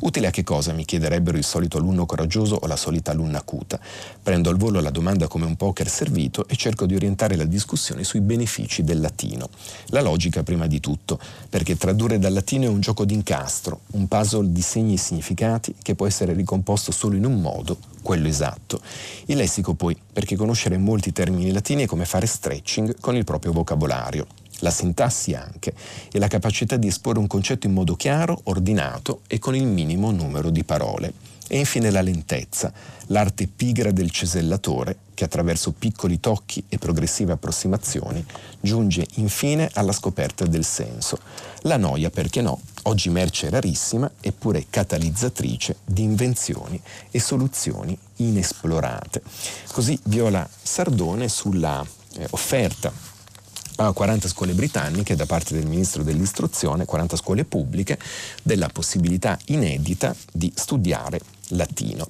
B: Utile a che cosa? mi chiederebbero il solito alunno coraggioso o la solita alunna acuta. Prendo al volo la domanda come un poker servito e cerco di orientare la discussione sui benefici del latino. La logica prima di tutto, perché tradurre dal latino è un gioco d'incastro, un puzzle di segni e significati che può essere ricomposto solo in un modo, quello esatto. Il lessico poi, perché conoscere molti termini latini è come fare stretching con il proprio vocabolario. La sintassi anche e la capacità di esporre un concetto in modo chiaro, ordinato e con il minimo numero di parole. E infine la lentezza, l'arte pigra del cesellatore che attraverso piccoli tocchi e progressive approssimazioni giunge infine alla scoperta del senso. La noia, perché no, oggi merce rarissima eppure catalizzatrice di invenzioni e soluzioni inesplorate. Così Viola Sardone sulla eh, offerta a 40 scuole britanniche da parte del ministro dell'istruzione, 40 scuole pubbliche, della possibilità inedita di studiare latino.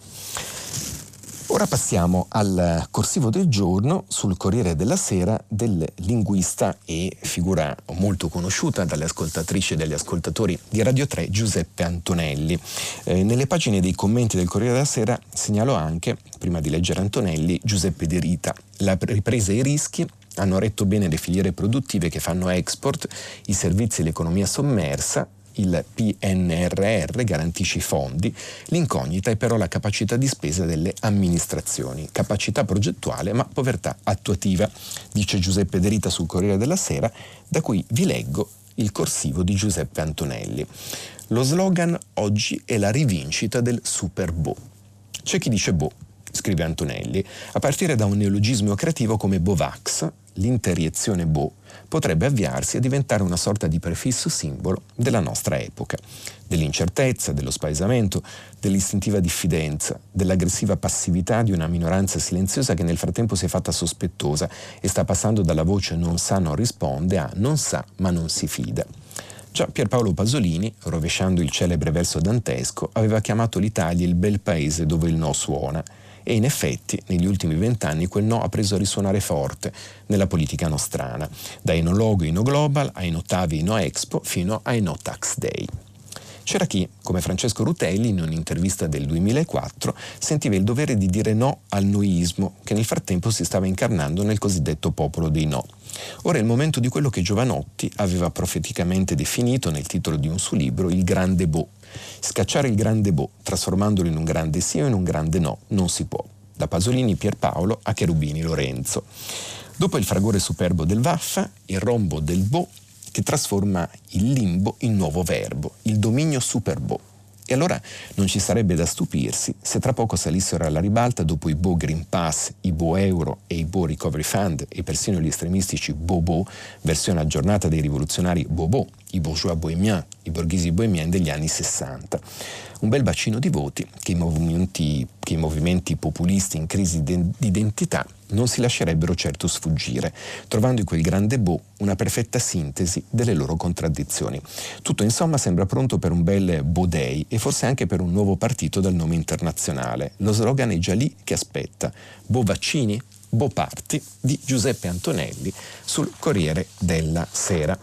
B: Ora passiamo al corsivo del giorno sul Corriere della Sera del linguista e figura molto conosciuta dalle ascoltatrici e dagli ascoltatori di Radio 3 Giuseppe Antonelli. Eh, nelle pagine dei commenti del Corriere della Sera segnalo anche, prima di leggere Antonelli, Giuseppe De Rita, la ripresa e i rischi hanno retto bene le filiere produttive che fanno export, i servizi e l'economia sommersa, il PNRR garantisce i fondi, l'incognita è però la capacità di spesa delle amministrazioni, capacità progettuale ma povertà attuativa, dice Giuseppe De Rita sul Corriere della Sera, da cui vi leggo il corsivo di Giuseppe Antonelli. Lo slogan oggi è la rivincita del Super Bo. C'è chi dice Bo, scrive Antonelli, a partire da un neologismo creativo come Bovax, l'interiezione Bo potrebbe avviarsi a diventare una sorta di prefisso simbolo della nostra epoca, dell'incertezza, dello spaesamento, dell'istintiva diffidenza, dell'aggressiva passività di una minoranza silenziosa che nel frattempo si è fatta sospettosa e sta passando dalla voce non sa non risponde a non sa ma non si fida. Già Pierpaolo Pasolini, rovesciando il celebre verso dantesco, aveva chiamato l'Italia il bel paese dove il no suona e in effetti negli ultimi vent'anni quel no ha preso a risuonare forte nella politica nostrana, da Enologo No Global a Enotavi in No Expo fino a No Tax Day. C'era chi, come Francesco Rutelli, in un'intervista del 2004, sentiva il dovere di dire no al noismo, che nel frattempo si stava incarnando nel cosiddetto popolo dei no. Ora è il momento di quello che Giovanotti aveva profeticamente definito nel titolo di un suo libro il grande Bo, Scacciare il grande Bo, trasformandolo in un grande sì o in un grande no, non si può. Da Pasolini Pierpaolo a Cherubini Lorenzo. Dopo il fragore superbo del Vaffa, il rombo del Bo che trasforma il limbo in nuovo verbo, il dominio superbo. E allora non ci sarebbe da stupirsi se tra poco salissero alla ribalta dopo i Bo Green Pass, i Bo Euro e i Bo Recovery Fund e persino gli estremistici Bobo, versione aggiornata dei rivoluzionari Bobo, i bourgeois bohemiens, i borghesi bohemiens degli anni 60. Un bel bacino di voti che i movimenti, che i movimenti populisti in crisi di identità non si lascerebbero certo sfuggire, trovando in quel grande Bo una perfetta sintesi delle loro contraddizioni. Tutto insomma sembra pronto per un bel Bo Day e forse anche per un nuovo partito dal nome internazionale. Lo slogan è già lì che aspetta. Bo Vaccini? Bo Parti di Giuseppe Antonelli sul Corriere della Sera.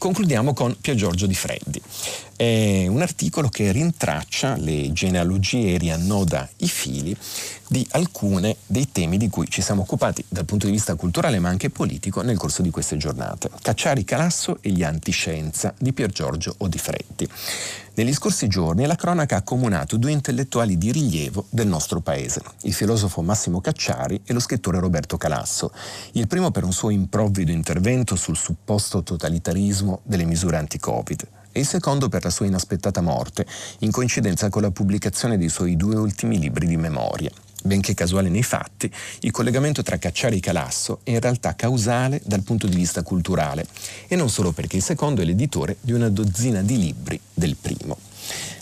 B: Concludiamo con Pier Giorgio Di Freddi. È un articolo che rintraccia le genealogie e riannoda i fili di alcune dei temi di cui ci siamo occupati dal punto di vista culturale ma anche politico nel corso di queste giornate. Cacciari Calasso e gli antiscienza di Pier Giorgio Odifreddi. Negli scorsi giorni la cronaca ha accomunato due intellettuali di rilievo del nostro paese, il filosofo Massimo Cacciari e lo scrittore Roberto Calasso, il primo per un suo improvvido intervento sul supposto totalitarismo delle misure anti-Covid e il secondo per la sua inaspettata morte, in coincidenza con la pubblicazione dei suoi due ultimi libri di memoria. Benché casuale nei fatti, il collegamento tra Cacciari e Calasso è in realtà causale dal punto di vista culturale, e non solo perché il secondo è l'editore di una dozzina di libri del primo.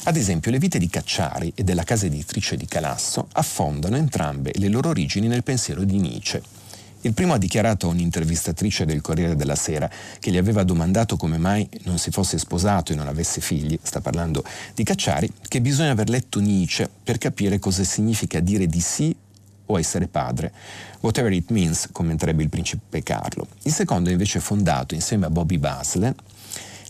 B: Ad esempio, le vite di Cacciari e della casa editrice di Calasso affondano entrambe le loro origini nel pensiero di Nietzsche. Il primo ha dichiarato a un'intervistatrice del Corriere della Sera che gli aveva domandato come mai non si fosse sposato e non avesse figli, sta parlando di Cacciari, che bisogna aver letto Nietzsche per capire cosa significa dire di sì o essere padre. Whatever it means, commenterebbe il principe Carlo. Il secondo è invece fondato insieme a Bobby Basle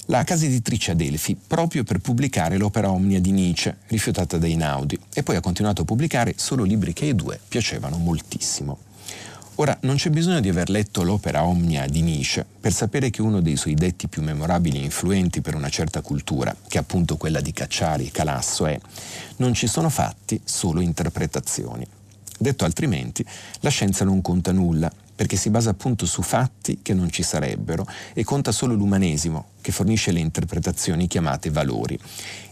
B: la casa editrice Adelphi proprio per pubblicare l'opera Omnia di Nietzsche, rifiutata dai Naudi, e poi ha continuato a pubblicare solo libri che ai due piacevano moltissimo. Ora, non c'è bisogno di aver letto l'opera Omnia di Nietzsche per sapere che uno dei suoi detti più memorabili e influenti per una certa cultura, che è appunto quella di Cacciari e Calasso, è non ci sono fatti, solo interpretazioni. Detto altrimenti, la scienza non conta nulla, perché si basa appunto su fatti che non ci sarebbero e conta solo l'umanesimo, che fornisce le interpretazioni chiamate valori.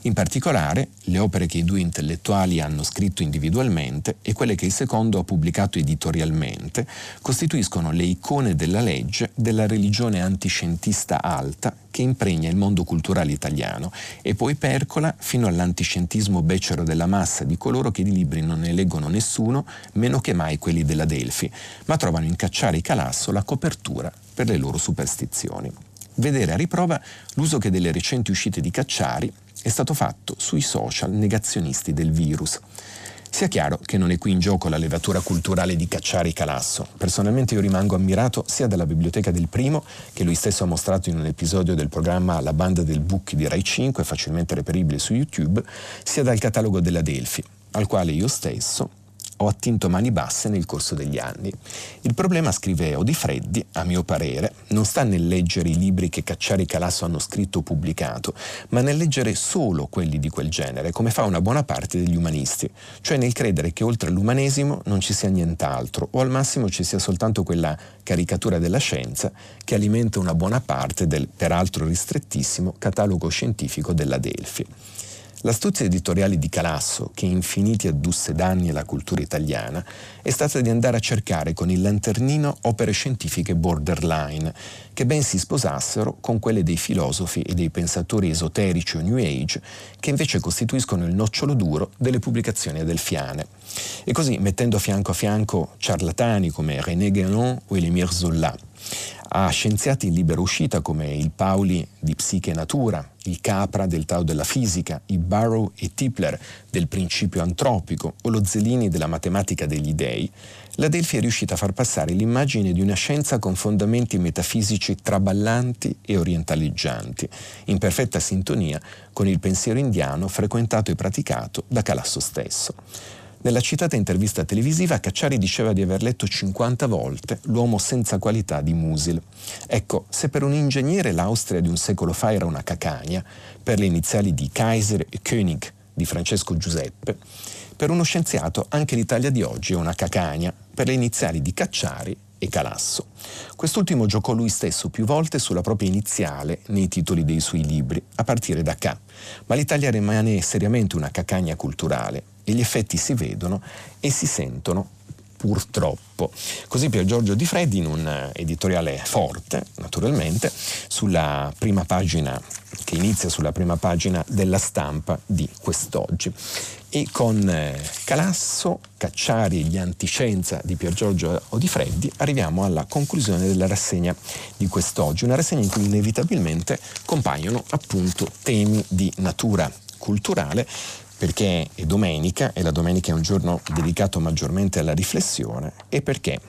B: In particolare, le opere che i due intellettuali hanno scritto individualmente e quelle che il secondo ha pubblicato editorialmente costituiscono le icone della legge della religione antiscientista alta che impregna il mondo culturale italiano e poi percola fino all'antiscientismo becero della massa di coloro che di libri non ne leggono nessuno, meno che mai quelli della Delfi, ma trovano in Cacciare i Calasso la copertura per le loro superstizioni vedere a riprova l'uso che delle recenti uscite di Cacciari è stato fatto sui social negazionisti del virus. Sia chiaro che non è qui in gioco la levatura culturale di Cacciari Calasso. Personalmente io rimango ammirato sia dalla biblioteca del primo, che lui stesso ha mostrato in un episodio del programma La banda del book di Rai 5, facilmente reperibile su YouTube, sia dal catalogo della Delphi, al quale io stesso ho attinto mani basse nel corso degli anni. Il problema, scrive Odifreddi, a mio parere, non sta nel leggere i libri che Cacciari e Calasso hanno scritto o pubblicato, ma nel leggere solo quelli di quel genere, come fa una buona parte degli umanisti, cioè nel credere che oltre all'umanesimo non ci sia nient'altro, o al massimo ci sia soltanto quella caricatura della scienza che alimenta una buona parte del, peraltro ristrettissimo, catalogo scientifico della Delfi. L'astuzia editoriale di Calasso, che infiniti addusse danni alla cultura italiana, è stata di andare a cercare con il lanternino opere scientifiche borderline, che ben si sposassero con quelle dei filosofi e dei pensatori esoterici o New Age, che invece costituiscono il nocciolo duro delle pubblicazioni adelfiane. E così mettendo fianco a fianco ciarlatani come René Guénon o Elimir Zola, a scienziati in libera uscita come il Pauli di Psiche e Natura, il Capra del Tao della fisica, i Barrow e Tipler del principio antropico o lo Zelini della matematica degli dei, la Delphi è riuscita a far passare l'immagine di una scienza con fondamenti metafisici traballanti e orientaleggianti, in perfetta sintonia con il pensiero indiano frequentato e praticato da Calasso stesso. Nella citata intervista televisiva Cacciari diceva di aver letto 50 volte L'uomo senza qualità di Musil. Ecco, se per un ingegnere l'Austria di un secolo fa era una cacagna, per le iniziali di Kaiser e König di Francesco Giuseppe, per uno scienziato anche l'Italia di oggi è una cacagna, per le iniziali di Cacciari e Calasso. Quest'ultimo giocò lui stesso più volte sulla propria iniziale nei titoli dei suoi libri, a partire da K. Ma l'Italia rimane seriamente una cacagna culturale e gli effetti si vedono e si sentono purtroppo. Così Pier Giorgio Di Freddi in un editoriale forte, naturalmente, sulla prima pagina che inizia sulla prima pagina della stampa di quest'oggi. E con eh, Calasso, Cacciari e gli antiscienza di Pier Giorgio Odifreddi arriviamo alla conclusione della rassegna di quest'oggi, una rassegna in cui inevitabilmente compaiono appunto temi di natura culturale perché è domenica e la domenica è un giorno dedicato maggiormente alla riflessione e perché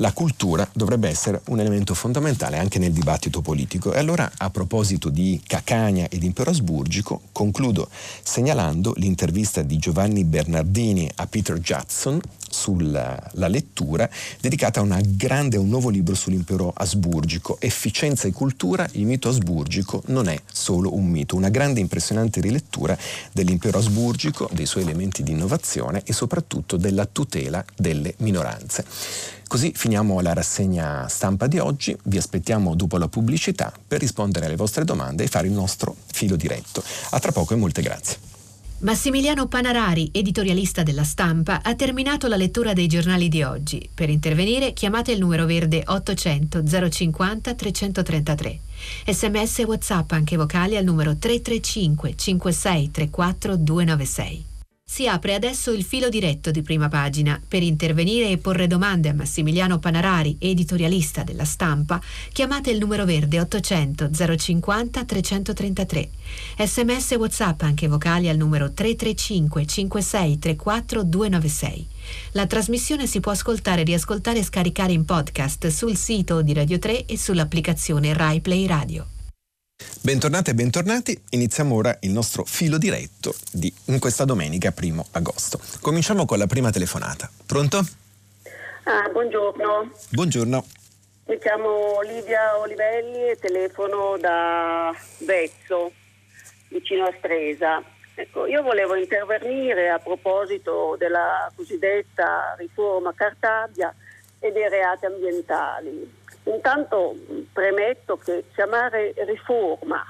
B: la cultura dovrebbe essere un elemento fondamentale anche nel dibattito politico. E allora, a proposito di Cacagna ed impero asburgico, concludo segnalando l'intervista di Giovanni Bernardini a Peter Judson sulla lettura dedicata a, una grande, un nuovo libro sull'impero asburgico, Efficienza e cultura, il mito asburgico non è solo un mito, una grande impressionante rilettura dell'impero asburgico, dei suoi elementi di innovazione e soprattutto della tutela delle minoranze. Così finiamo la rassegna stampa di oggi, vi aspettiamo dopo la pubblicità per rispondere alle vostre domande e fare il nostro filo diretto. A tra poco e molte grazie.
A: Massimiliano Panarari, editorialista della stampa, ha terminato la lettura dei giornali di oggi. Per intervenire chiamate il numero verde 800 050 333. Sms e WhatsApp anche vocali al numero 335 5634 296. Si apre adesso il filo diretto di prima pagina. Per intervenire e porre domande a Massimiliano Panarari, editorialista della stampa, chiamate il numero verde 800 050 333. Sms WhatsApp anche vocali al numero 335 56 34 296. La trasmissione si può ascoltare, riascoltare e scaricare in podcast sul sito di Radio 3 e sull'applicazione Rai Play Radio.
B: Bentornate e bentornati, iniziamo ora il nostro filo diretto di in questa domenica primo agosto. Cominciamo con la prima telefonata. Pronto?
C: Ah, buongiorno.
B: Buongiorno.
C: Mi chiamo Livia Olivelli e telefono da Vezzo, vicino a Stresa. Ecco, io volevo intervenire a proposito della cosiddetta riforma Cartabia e dei reati ambientali. Intanto premetto che chiamare riforma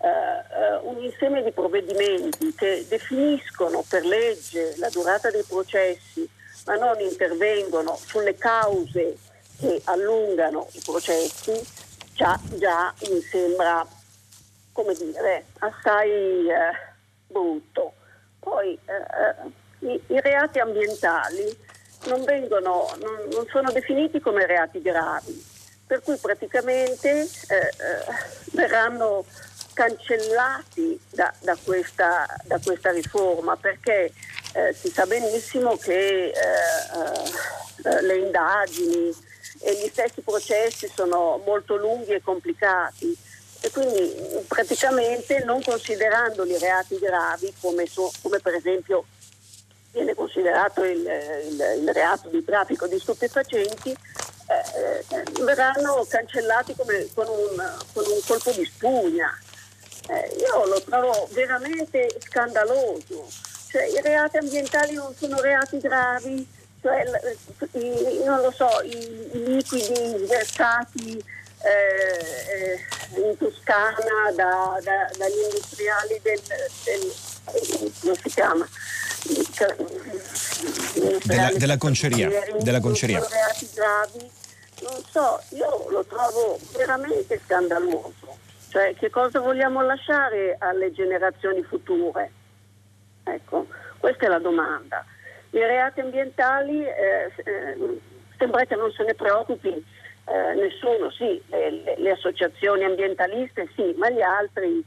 C: eh, eh, un insieme di provvedimenti che definiscono per legge la durata dei processi ma non intervengono sulle cause che allungano i processi, già, già mi sembra, come dire, assai eh, brutto. Poi eh, i, i reati ambientali non, vengono, non, non sono definiti come reati gravi, per cui praticamente eh, eh, verranno cancellati da, da, questa, da, questa, riforma perché eh, si sa benissimo che eh, eh, le indagini e gli stessi processi sono molto lunghi e complicati. E quindi praticamente non considerandoli reati gravi come, so, come per esempio viene considerato il, il, il reato di traffico di stupefacenti, eh, verranno cancellati come, con, un, con, un, colpo di spugna. Eh, io lo trovo veramente scandaloso. Cioè, I reati ambientali non sono reati gravi, cioè, i, non lo so, i, i liquidi versati eh, eh, in Toscana da, da, dagli industriali del, del, come si chiama?
B: della, della conceria. Della conceria.
C: Gravi, non so, io lo trovo veramente scandaloso. Cioè, che cosa vogliamo lasciare alle generazioni future? Ecco, questa è la domanda. I reati ambientali eh, eh, sembra che non se ne preoccupi eh, nessuno, sì, le, le, associazioni ambientaliste sì, ma gli altri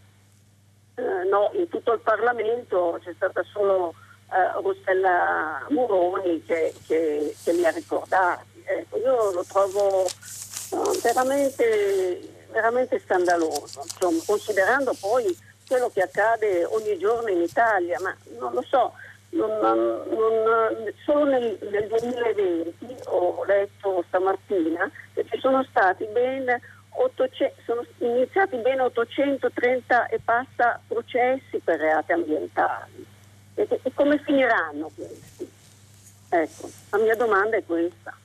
C: eh, no, in tutto il Parlamento c'è stata solo eh, Rossella Muroni che, che, che, li ha ricordati. Ecco, io lo trovo uh, veramente, veramente scandaloso, insomma, considerando poi quello che accade ogni giorno in Italia, ma non lo so, non, non, solo nel, nel, 2020 ho letto stamattina che ci sono stati ben 800, sono iniziati ben 830 e passa processi per reati ambientali. E, e come finiranno questi? Ecco, la mia domanda è questa.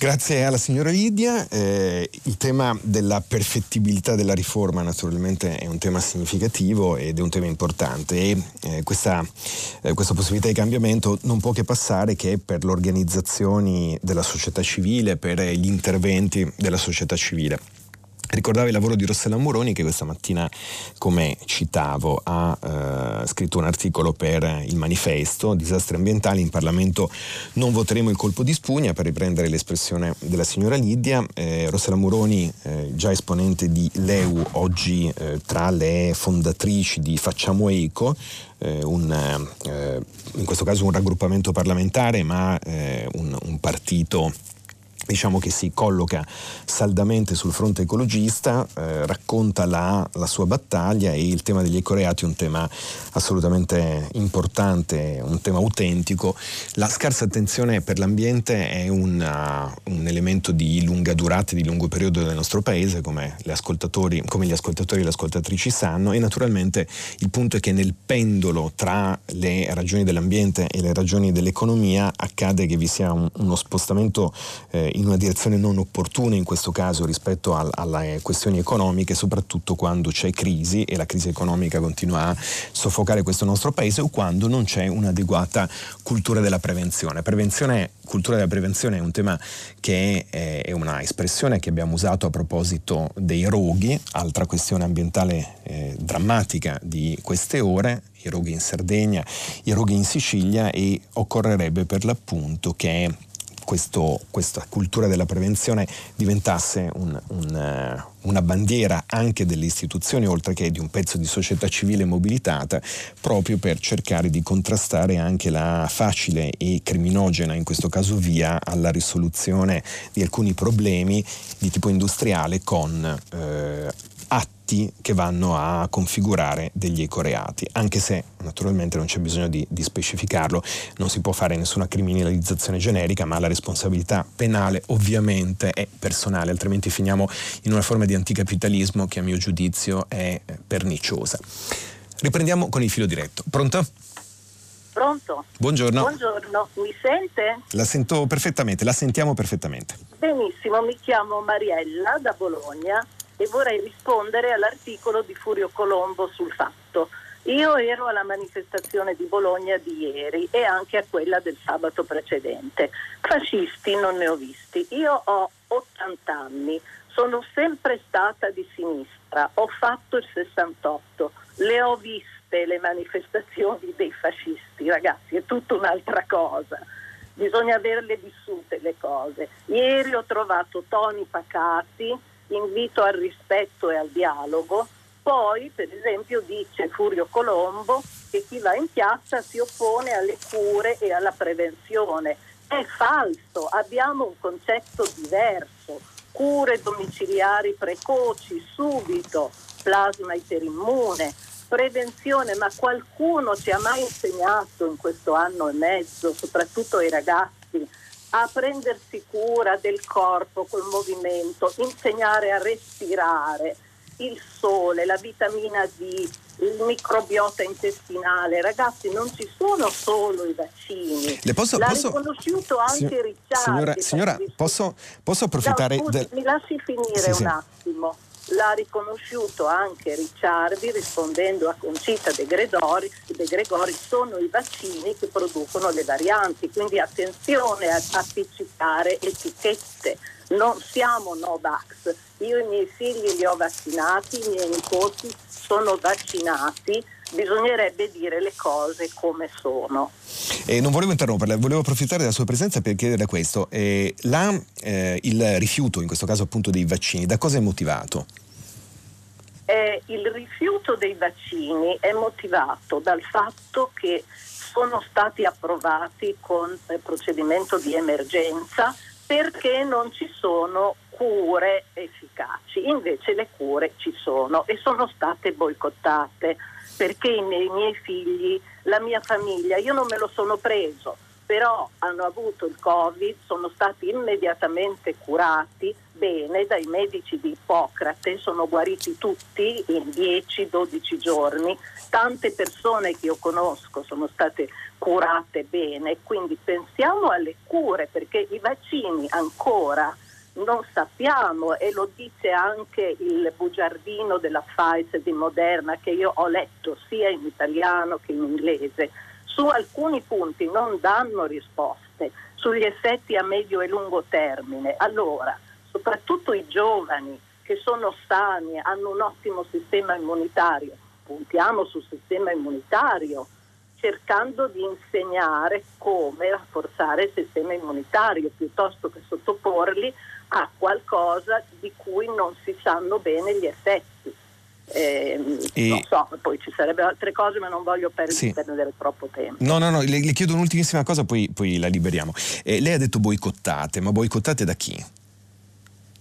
B: Grazie alla signora Lidia. Eh, il tema della perfettibilità della riforma naturalmente è un tema significativo ed è un tema importante e eh, questa, eh, questa, possibilità di cambiamento non può che passare che per le organizzazioni della società civile, per gli interventi della società civile. Ricordavo il lavoro di Rossella Muroni che questa mattina, come citavo, ha eh, scritto un articolo per il manifesto Disastri ambientali in Parlamento non voteremo il colpo di spugna per riprendere l'espressione della signora Lidia. Eh, Rossella Muroni, eh, già esponente di Leu, oggi eh, tra le fondatrici di Facciamo Eco, eh, un, eh, in questo caso un raggruppamento parlamentare ma un, un partito diciamo che si colloca saldamente sul fronte ecologista, eh, racconta la, la, sua battaglia e il tema degli ecoreati è un tema assolutamente importante, un tema autentico. La scarsa attenzione per l'ambiente è una, un elemento di lunga durata, di lungo periodo del nostro paese, come, come gli ascoltatori e le ascoltatrici sanno, e naturalmente il punto è che nel pendolo tra le ragioni dell'ambiente e le ragioni dell'economia accade che vi sia un, uno spostamento eh, in una direzione non opportuna in questo caso rispetto al, alle questioni economiche, soprattutto quando c'è crisi e la crisi economica continua a soffocare questo nostro paese o quando non c'è un'adeguata cultura della prevenzione. Prevenzione, cultura della prevenzione è un tema che è, è una espressione che abbiamo usato a proposito dei roghi, altra questione ambientale eh, drammatica di queste ore, i roghi in Sardegna, i roghi in Sicilia e occorrerebbe per l'appunto che questo, questa cultura della prevenzione diventasse un, un, eh, una bandiera anche delle istituzioni, oltre che di un pezzo di società civile mobilitata, proprio per cercare di contrastare anche la facile e criminogena, in questo caso via alla risoluzione di alcuni problemi di tipo industriale con eh, atti che vanno a configurare degli ecoreati, anche se naturalmente non c'è bisogno di, di, specificarlo, non si può fare nessuna criminalizzazione generica, ma la responsabilità penale ovviamente è personale, altrimenti finiamo in una forma di anticapitalismo che a mio giudizio è perniciosa. Riprendiamo con il filo diretto. Pronto?
D: Pronto?
B: Buongiorno.
D: Buongiorno, mi sente?
B: La sento perfettamente, la sentiamo perfettamente.
D: Benissimo, mi chiamo Mariella da Bologna e vorrei rispondere all'articolo di Furio Colombo sul fatto. Io ero alla manifestazione di Bologna di ieri e anche a quella del sabato precedente. Fascisti non ne ho visti. Io ho 80 anni, sono sempre stata di sinistra, ho fatto il 68, le ho viste le manifestazioni dei fascisti, ragazzi, è tutta un'altra cosa. Bisogna averle vissute le cose. Ieri ho trovato toni pacati, invito al rispetto e al dialogo. Poi, per esempio, dice Furio Colombo che chi va in piazza si oppone alle cure e alla prevenzione. È falso, abbiamo un concetto diverso. Cure domiciliari precoci, subito, plasma iperimmune, prevenzione, ma qualcuno ci ha mai insegnato in questo anno e mezzo, soprattutto ai ragazzi, a prendersi cura del corpo col movimento, insegnare a respirare, il sole, la vitamina D, il microbiota intestinale. Ragazzi, non ci sono solo i vaccini.
B: Le posso,
D: L'ha
B: posso,
D: riconosciuto anche
B: signor,
D: Ricciardi.
B: Signora, signora posso, posso, approfittare
D: no, scusi,
B: del...
D: Mi lasci finire
B: sì,
D: un
B: sì.
D: attimo l'ha riconosciuto anche Ricciardi rispondendo a Concita De Gregori, De Gregori sono i vaccini che producono le varianti, quindi attenzione a appiccicare etichette, non siamo Novax, io i miei figli li ho vaccinati, i miei nipoti sono vaccinati, bisognerebbe dire le cose come sono.
B: Eh, non volevo interromperla, volevo approfittare della sua presenza per chiedere questo. Eh, la, eh, il rifiuto, in questo caso appunto dei vaccini, da cosa è motivato?
D: Eh, il rifiuto dei vaccini è motivato dal fatto che sono stati approvati con procedimento di emergenza perché non ci sono cure efficaci, invece le cure ci sono e sono state boicottate perché i miei, i miei figli, la mia famiglia, io non me lo sono preso, però hanno avuto il Covid, sono stati immediatamente curati bene dai medici di Ippocrate, sono guariti tutti in 10-12 giorni, tante persone che io conosco sono state curate bene, quindi pensiamo alle cure perché i vaccini ancora non sappiamo e lo dice anche il bugiardino della Pfizer di Moderna che io ho letto sia in italiano che in inglese su alcuni punti non danno risposte sugli effetti a medio e lungo termine. Allora, soprattutto i giovani che sono sani, hanno un ottimo sistema immunitario, puntiamo sul sistema immunitario, cercando di insegnare come rafforzare il sistema immunitario piuttosto che sottoporli a qualcosa di cui non si sanno bene gli effetti. Eh, e... Non so, poi ci sarebbero altre cose, ma non voglio per- sì. perdere troppo tempo.
B: No, no, no, le, le chiedo un'ultimissima cosa, poi, poi la liberiamo. Eh, lei ha detto boicottate, ma boicottate da chi?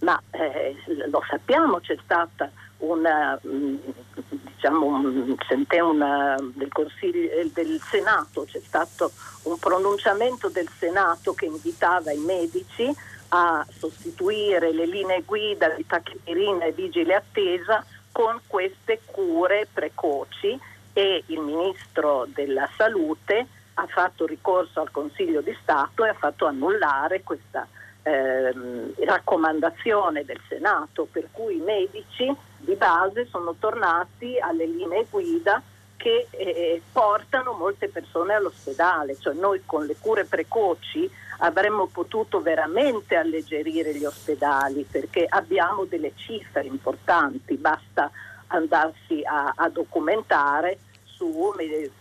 D: Ma eh, lo sappiamo, c'è stata una, diciamo, un, una, del, Consiglio, del Senato, c'è stato un pronunciamento del Senato che invitava i medici a sostituire le linee guida di tachipirina e vigile attesa con queste cure precoci e il ministro della salute ha fatto ricorso al Consiglio di Stato e ha fatto annullare questa ehm, raccomandazione del Senato, per cui i medici di base sono tornati alle linee guida che eh, portano molte persone all'ospedale, cioè noi con le cure precoci avremmo potuto veramente alleggerire gli ospedali perché abbiamo delle cifre importanti, basta andarsi a, a documentare su eh,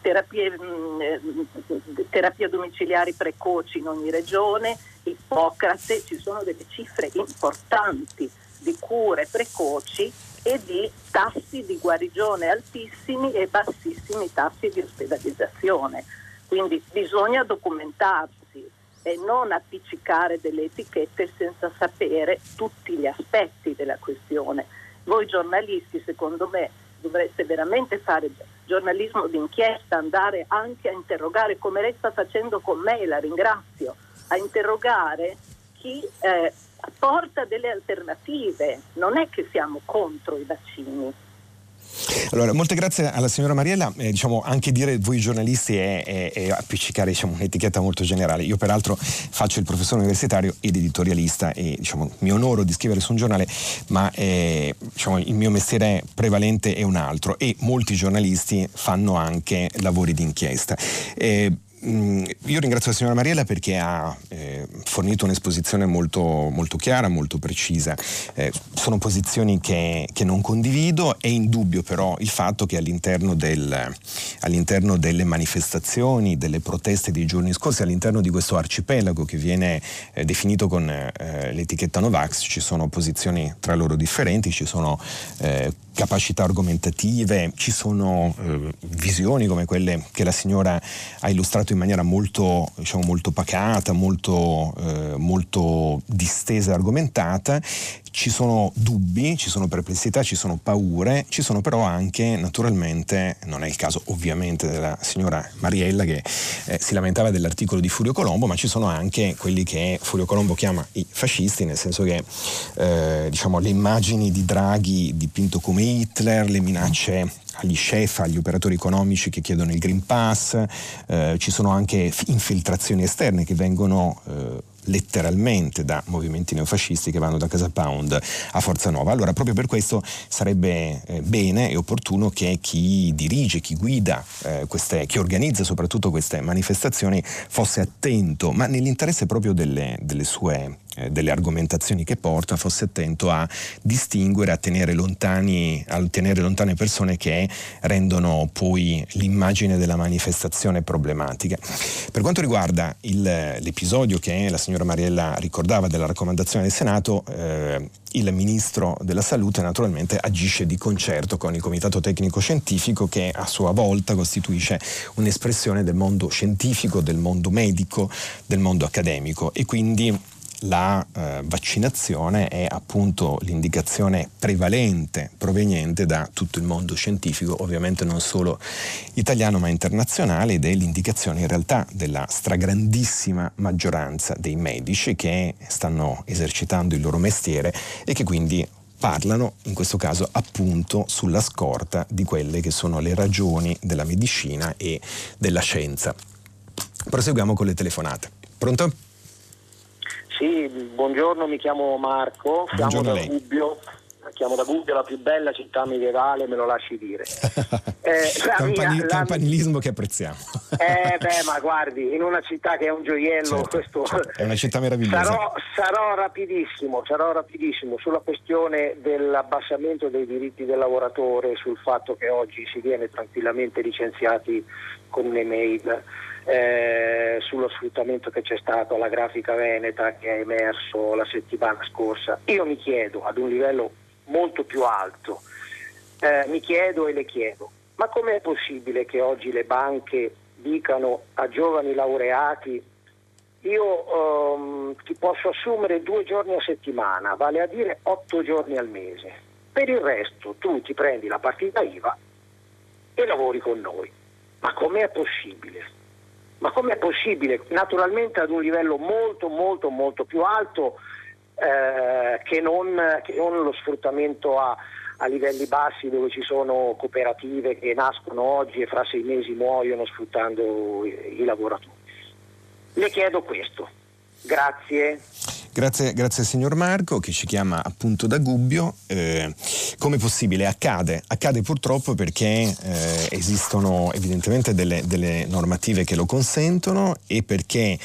D: terapie, mh, terapie domiciliari precoci in ogni regione, Ippocrate, ci sono delle cifre importanti di cure precoci e di tassi di guarigione altissimi e bassissimi tassi di ospedalizzazione. Quindi bisogna documentarsi e non appiccicare delle etichette senza sapere tutti gli aspetti della questione. Voi giornalisti, secondo me, dovreste veramente fare giornalismo d'inchiesta, andare anche a interrogare, come lei sta facendo con me, la ringrazio, a interrogare chi eh, porta delle alternative, non è che siamo contro i vaccini.
B: Allora, molte grazie alla signora Mariella. Eh, diciamo, anche dire voi giornalisti è, è, è appiccicare diciamo, un'etichetta molto generale. Io peraltro faccio il professore universitario ed editorialista e diciamo, mi onoro di scrivere su un giornale, ma eh, diciamo, il mio mestiere prevalente è un altro e molti giornalisti fanno anche lavori di inchiesta. Eh, io ringrazio la signora Mariella perché ha eh, fornito un'esposizione molto, molto, chiara, molto precisa. Eh, sono posizioni che, che, non condivido, è indubbio però il fatto che all'interno, del, all'interno, delle manifestazioni, delle proteste dei giorni scorsi, all'interno di questo arcipelago che viene eh, definito con eh, l'etichetta Novax, ci sono posizioni tra loro differenti, ci sono eh, capacità argomentative, ci sono eh, visioni come quelle che la signora ha illustrato in maniera molto, diciamo, molto pacata, molto, eh, molto distesa e argomentata, ci sono dubbi, ci sono perplessità, ci sono paure, ci sono però anche naturalmente, non è il caso ovviamente della signora Mariella che eh, si lamentava dell'articolo di Furio Colombo, ma ci sono anche quelli che Furio Colombo chiama i fascisti, nel senso che eh, diciamo, le immagini di Draghi dipinto come Hitler, le minacce agli chef, agli operatori economici che chiedono il Green Pass, eh, ci sono anche infiltrazioni esterne che vengono eh, letteralmente da movimenti neofascisti che vanno da Casa Pound a Forza Nuova. Allora proprio per questo sarebbe eh, bene e opportuno che chi dirige, chi guida, eh, queste, chi organizza soprattutto queste manifestazioni fosse attento, ma nell'interesse proprio delle, delle sue delle argomentazioni che porta, fosse attento a distinguere, a tenere, lontani, a tenere lontane persone che rendono poi l'immagine della manifestazione problematica. Per quanto riguarda il, l'episodio che la signora Mariella ricordava della raccomandazione del Senato, eh, il Ministro della Salute naturalmente agisce di concerto con il Comitato Tecnico Scientifico che a sua volta costituisce un'espressione del mondo scientifico, del mondo medico, del mondo accademico e quindi la eh, vaccinazione è appunto l'indicazione prevalente proveniente da tutto il mondo scientifico, ovviamente non solo italiano ma internazionale ed è l'indicazione in realtà della stragrandissima maggioranza dei medici che stanno esercitando il loro mestiere e che quindi parlano in questo caso appunto sulla scorta di quelle che sono le ragioni della medicina e della scienza. Proseguiamo con le telefonate. Pronto?
E: Sì, buongiorno, mi chiamo Marco, chiamo da Gubbio, chiamo da Gubbio, la più bella città medievale, me lo lasci dire.
B: Eh, Campani- mia, campanilismo che apprezziamo.
E: eh beh, ma guardi, in una città che è un gioiello, certo, questo...
B: certo. è una città meravigliosa.
E: Sarò, sarò, rapidissimo, sarò rapidissimo sulla questione dell'abbassamento dei diritti del lavoratore, sul fatto che oggi si viene tranquillamente licenziati con un'email eh, sullo sfruttamento che c'è stato alla grafica veneta che è emerso la settimana scorsa. Io mi chiedo ad un livello molto più alto, eh, mi chiedo e le chiedo, ma com'è possibile che oggi le banche dicano a giovani laureati io um, ti posso assumere due giorni a settimana, vale a dire otto giorni al mese. Per il resto tu ti prendi la partita IVA e lavori con noi. Ma com'è possibile? Ma com'è possibile? Naturalmente ad un livello molto molto molto più alto eh, che, non, che, non, lo sfruttamento a, a, livelli bassi dove ci sono cooperative che nascono oggi e fra sei mesi muoiono sfruttando i, i lavoratori. Le chiedo questo. Grazie.
B: Grazie, grazie signor Marco che ci chiama appunto da Gubbio. Eh, come possibile? Accade, accade purtroppo perché eh, esistono evidentemente delle, delle normative che lo consentono e perché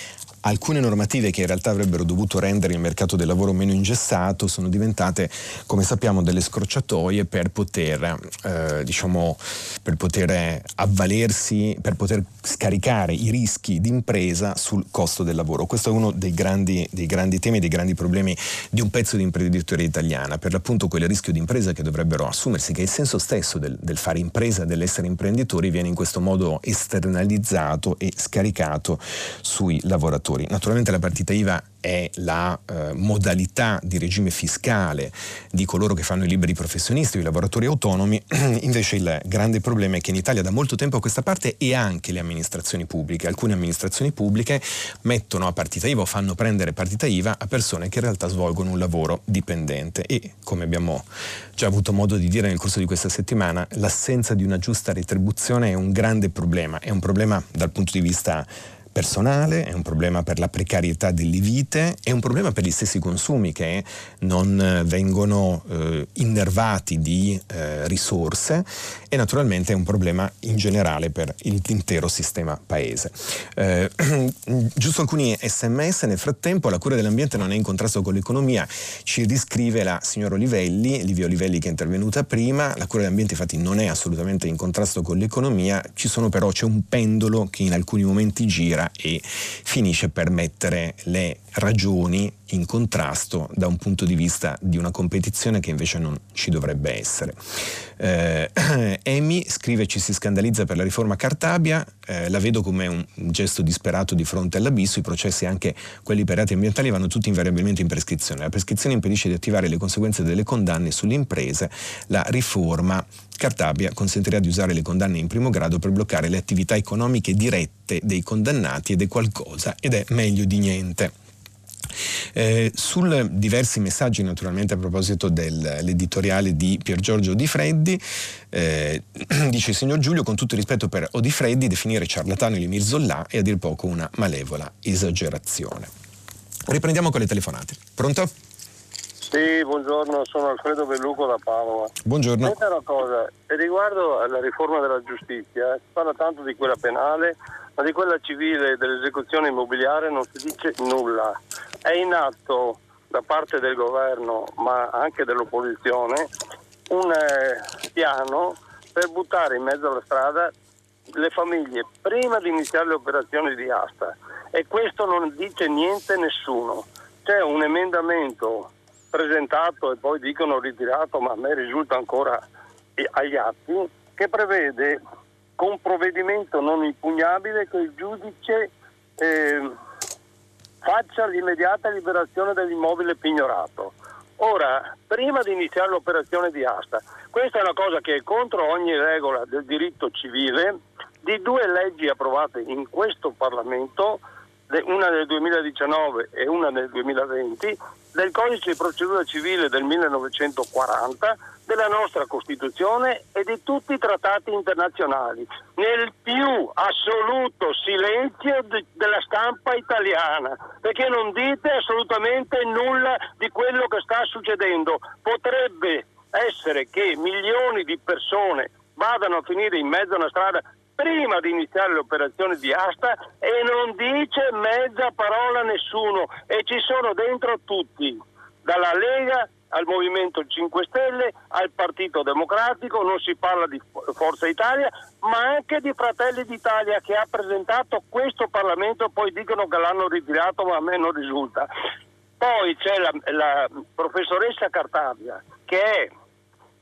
B: alcune normative che in realtà avrebbero dovuto rendere il mercato del lavoro meno ingessato sono diventate, come sappiamo, delle scorciatoie per poter, eh, diciamo, per poter avvalersi, per poter scaricare i rischi d'impresa sul costo del lavoro. Questo è uno dei grandi, dei grandi temi, dei grandi problemi di un pezzo di imprenditoria italiana, per l'appunto quel rischio di impresa che dovrebbero assumersi, che il senso stesso del, del fare impresa, dell'essere imprenditori, viene in questo modo esternalizzato e scaricato sui lavoratori lavoratori. Naturalmente la partita IVA è la eh, modalità di regime fiscale di coloro che fanno i liberi professionisti i lavoratori autonomi, invece il grande problema è che in Italia da molto tempo a questa parte e anche le amministrazioni pubbliche, alcune amministrazioni pubbliche mettono a partita IVA o fanno prendere partita IVA a persone che in realtà svolgono un lavoro dipendente. E come abbiamo già avuto modo di dire nel corso di questa settimana, l'assenza di una giusta retribuzione è un grande problema, è un problema dal punto di vista personale, è un problema per la precarietà delle vite, è un problema per gli stessi consumi che non eh, vengono eh, innervati di eh, risorse e naturalmente è un problema in generale per l'intero sistema paese. Eh, giusto alcuni sms, nel frattempo la cura dell'ambiente non è in contrasto con l'economia, ci riscrive la signora Olivelli, Livia Olivelli che è intervenuta prima, la cura dell'ambiente infatti non è assolutamente in contrasto con l'economia, ci sono però, c'è un pendolo che in alcuni momenti gira e finisce per mettere le ragioni in contrasto da un punto di vista di una competizione che invece non ci dovrebbe essere. Eh, scrive ci si scandalizza per la riforma Cartabia, eh, la vedo come un, un, gesto disperato di fronte all'abisso, i processi anche quelli per reati ambientali vanno tutti invariabilmente in prescrizione, la prescrizione impedisce di attivare le conseguenze delle condanne sulle imprese, la riforma Cartabia consentirà di usare le condanne in primo grado per bloccare le attività economiche dirette dei condannati ed è qualcosa ed è meglio di niente. Eh, sul diversi messaggi naturalmente a proposito dell'editoriale di Pier Giorgio Di Freddi, eh, dice il signor Giulio con tutto il rispetto per Odi Freddi definire ciarlatano Elimir Zollà è a dir poco una malevola esagerazione. Riprendiamo con le telefonate. Pronto?
F: Sì, buongiorno, sono Alfredo Belluco da Padova.
B: Buongiorno.
F: Senta una cosa, riguardo alla riforma della giustizia, si parla tanto di quella penale, ma di quella civile e dell'esecuzione immobiliare non si dice nulla. È in atto da parte del governo, ma anche dell'opposizione, un eh, piano per buttare in mezzo alla strada le famiglie prima di iniziare le operazioni di asta e questo non dice niente nessuno. C'è un emendamento presentato e poi dicono ritirato, ma a me risulta ancora agli atti, che prevede con provvedimento non impugnabile che il giudice eh, faccia l'immediata liberazione dell'immobile pignorato. Ora, prima di iniziare l'operazione di asta, questa è una cosa che è contro ogni regola del diritto civile di due leggi approvate in questo Parlamento, una del 2019 e una del 2020, del codice di procedura civile del 1940, della nostra Costituzione e di tutti i trattati internazionali, nel più assoluto silenzio de- della stampa italiana, perché non dite assolutamente nulla di quello che sta succedendo. Potrebbe essere che milioni di persone vadano a finire in mezzo a una strada prima di iniziare le operazioni di asta e non dice mezza parola a nessuno e ci sono dentro tutti, dalla Lega al Movimento 5 Stelle, al Partito Democratico, non si parla di Forza Italia, ma anche di Fratelli d'Italia che ha presentato questo Parlamento, poi dicono che l'hanno ritirato, ma a me non risulta. Poi c'è la, la professoressa Cartavia che è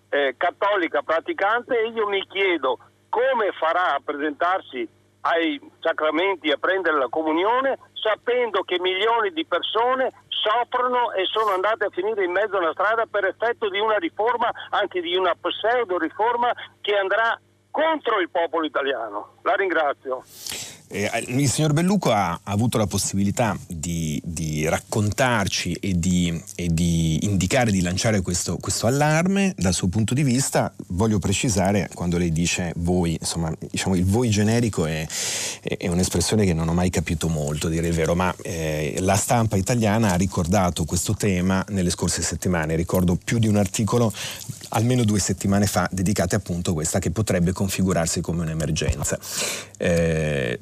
F: eh, cattolica praticante e io mi chiedo come farà a presentarsi ai sacramenti a prendere la comunione sapendo che milioni di persone soffrono e sono andate a finire in mezzo alla strada per effetto di una riforma, anche di una pseudo riforma che andrà contro il popolo italiano. La ringrazio.
B: Eh, il signor Belluco ha, ha avuto la possibilità di, raccontarci e di, e di, indicare, di lanciare questo, questo, allarme dal suo punto di vista. Voglio precisare quando lei dice voi, insomma, diciamo il voi generico è, è, un'espressione che non ho mai capito molto, dire il vero, ma eh, la stampa italiana ha ricordato questo tema nelle scorse settimane. Ricordo più di un articolo almeno due settimane fa dedicate appunto a questa che potrebbe configurarsi come un'emergenza. Eh,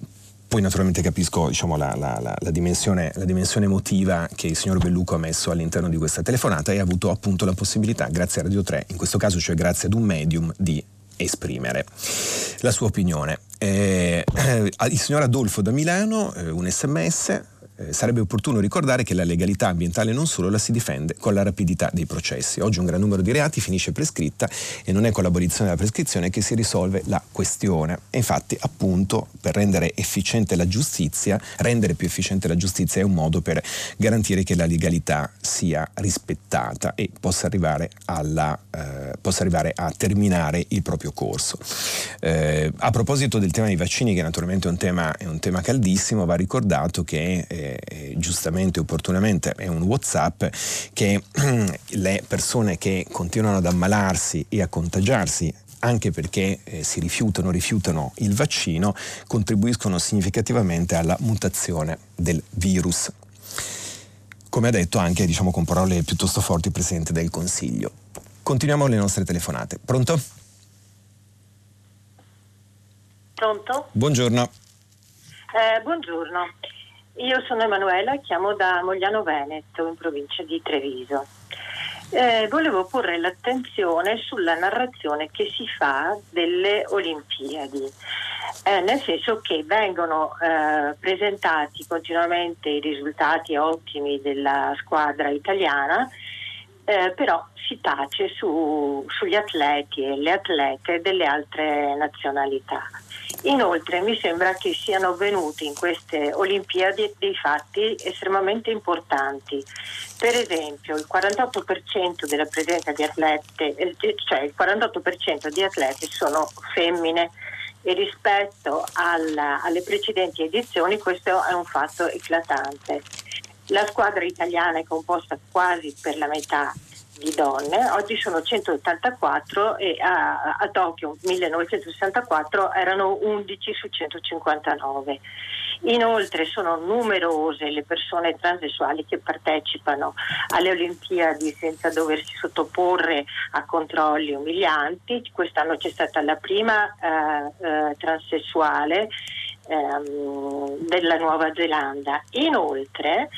B: poi naturalmente capisco diciamo, la, la, la, dimensione, la, dimensione, emotiva che il signor Belluco ha messo all'interno di questa telefonata e ha avuto appunto la possibilità, grazie a Radio 3, in questo caso cioè grazie ad un medium, di esprimere la sua opinione. Eh, il signor Adolfo da Milano, eh, un sms, eh, sarebbe opportuno ricordare che la legalità ambientale non solo la si difende con la rapidità dei processi. Oggi un gran numero di reati finisce prescritta e non è con l'abolizione della prescrizione che si risolve la questione. E infatti, appunto, per rendere efficiente la giustizia, rendere più efficiente la giustizia è un modo per garantire che la legalità sia rispettata e possa arrivare, alla, eh, possa arrivare a terminare il proprio corso. Eh, a proposito del tema dei vaccini, che naturalmente è un tema, è un tema caldissimo, va ricordato che eh, eh, giustamente e opportunamente è un Whatsapp che le persone che continuano ad ammalarsi e a contagiarsi anche perché eh, si rifiutano, rifiutano il vaccino, contribuiscono significativamente alla mutazione del virus. Come ha detto anche, diciamo con parole piuttosto forti, il Presidente del Consiglio. Continuiamo le nostre telefonate. Pronto?
G: Pronto?
B: Buongiorno.
G: Eh, buongiorno. Io sono Emanuela, chiamo da Mogliano Veneto, in provincia di Treviso. Eh, volevo porre l'attenzione sulla narrazione che si fa delle Olimpiadi, eh, nel senso che vengono eh, presentati continuamente i risultati ottimi della squadra italiana, eh, però si tace su, sugli atleti e le atlete delle altre nazionalità. Inoltre mi sembra che siano avvenuti in queste Olimpiadi dei fatti estremamente importanti. Per esempio il 48% della presenza di atlete, eh, cioè il 48% di atleti sono femmine e rispetto alla, alle precedenti edizioni questo è un fatto eclatante. La squadra italiana è composta quasi per la metà di donne, oggi sono 184 e a, a Tokyo 1964 erano 11 su 159. Inoltre sono numerose le persone transessuali che partecipano alle Olimpiadi senza doversi sottoporre a controlli umilianti. Quest'anno c'è stata la prima eh, eh, transessuale ehm, della Nuova Zelanda. Inoltre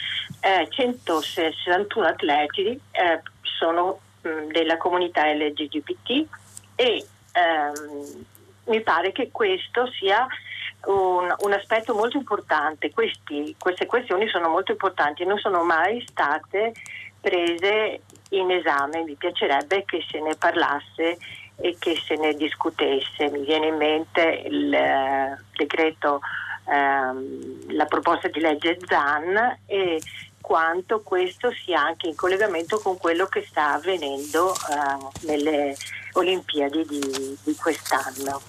G: eh, 161 atleti eh, sono della comunità LGBT e ehm, mi pare che questo sia un, un aspetto molto importante. Questi, queste questioni sono molto importanti e non sono mai state prese in esame. Mi piacerebbe che se ne parlasse e che se ne discutesse. Mi viene in mente il eh, decreto, ehm, la proposta di legge ZAN e quanto questo sia anche in collegamento con quello che sta avvenendo eh, nelle Olimpiadi di, di quest'anno.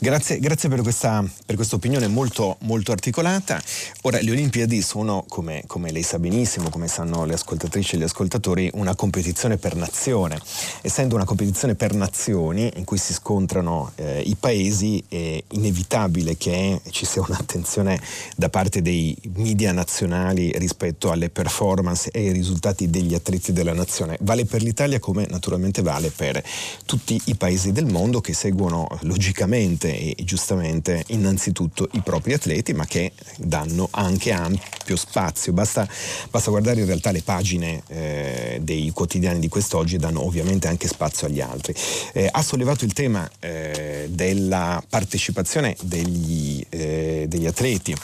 B: Grazie, grazie per, questa, per, questa, opinione molto, molto, articolata. Ora, le Olimpiadi sono, come, come, lei sa benissimo, come sanno le ascoltatrici e gli ascoltatori, una competizione per nazione. Essendo una competizione per nazioni in cui si scontrano eh, i paesi, è inevitabile che ci sia un'attenzione da parte dei media nazionali rispetto alle performance e ai risultati degli atleti della nazione. Vale per l'Italia come naturalmente vale per tutti i paesi del mondo che seguono logicamente e giustamente innanzitutto i propri atleti, ma che danno anche ampio spazio. Basta, basta guardare in realtà le pagine eh, dei quotidiani di quest'oggi e danno ovviamente anche spazio agli altri. Eh, ha sollevato il tema eh, della partecipazione degli, eh, degli atleti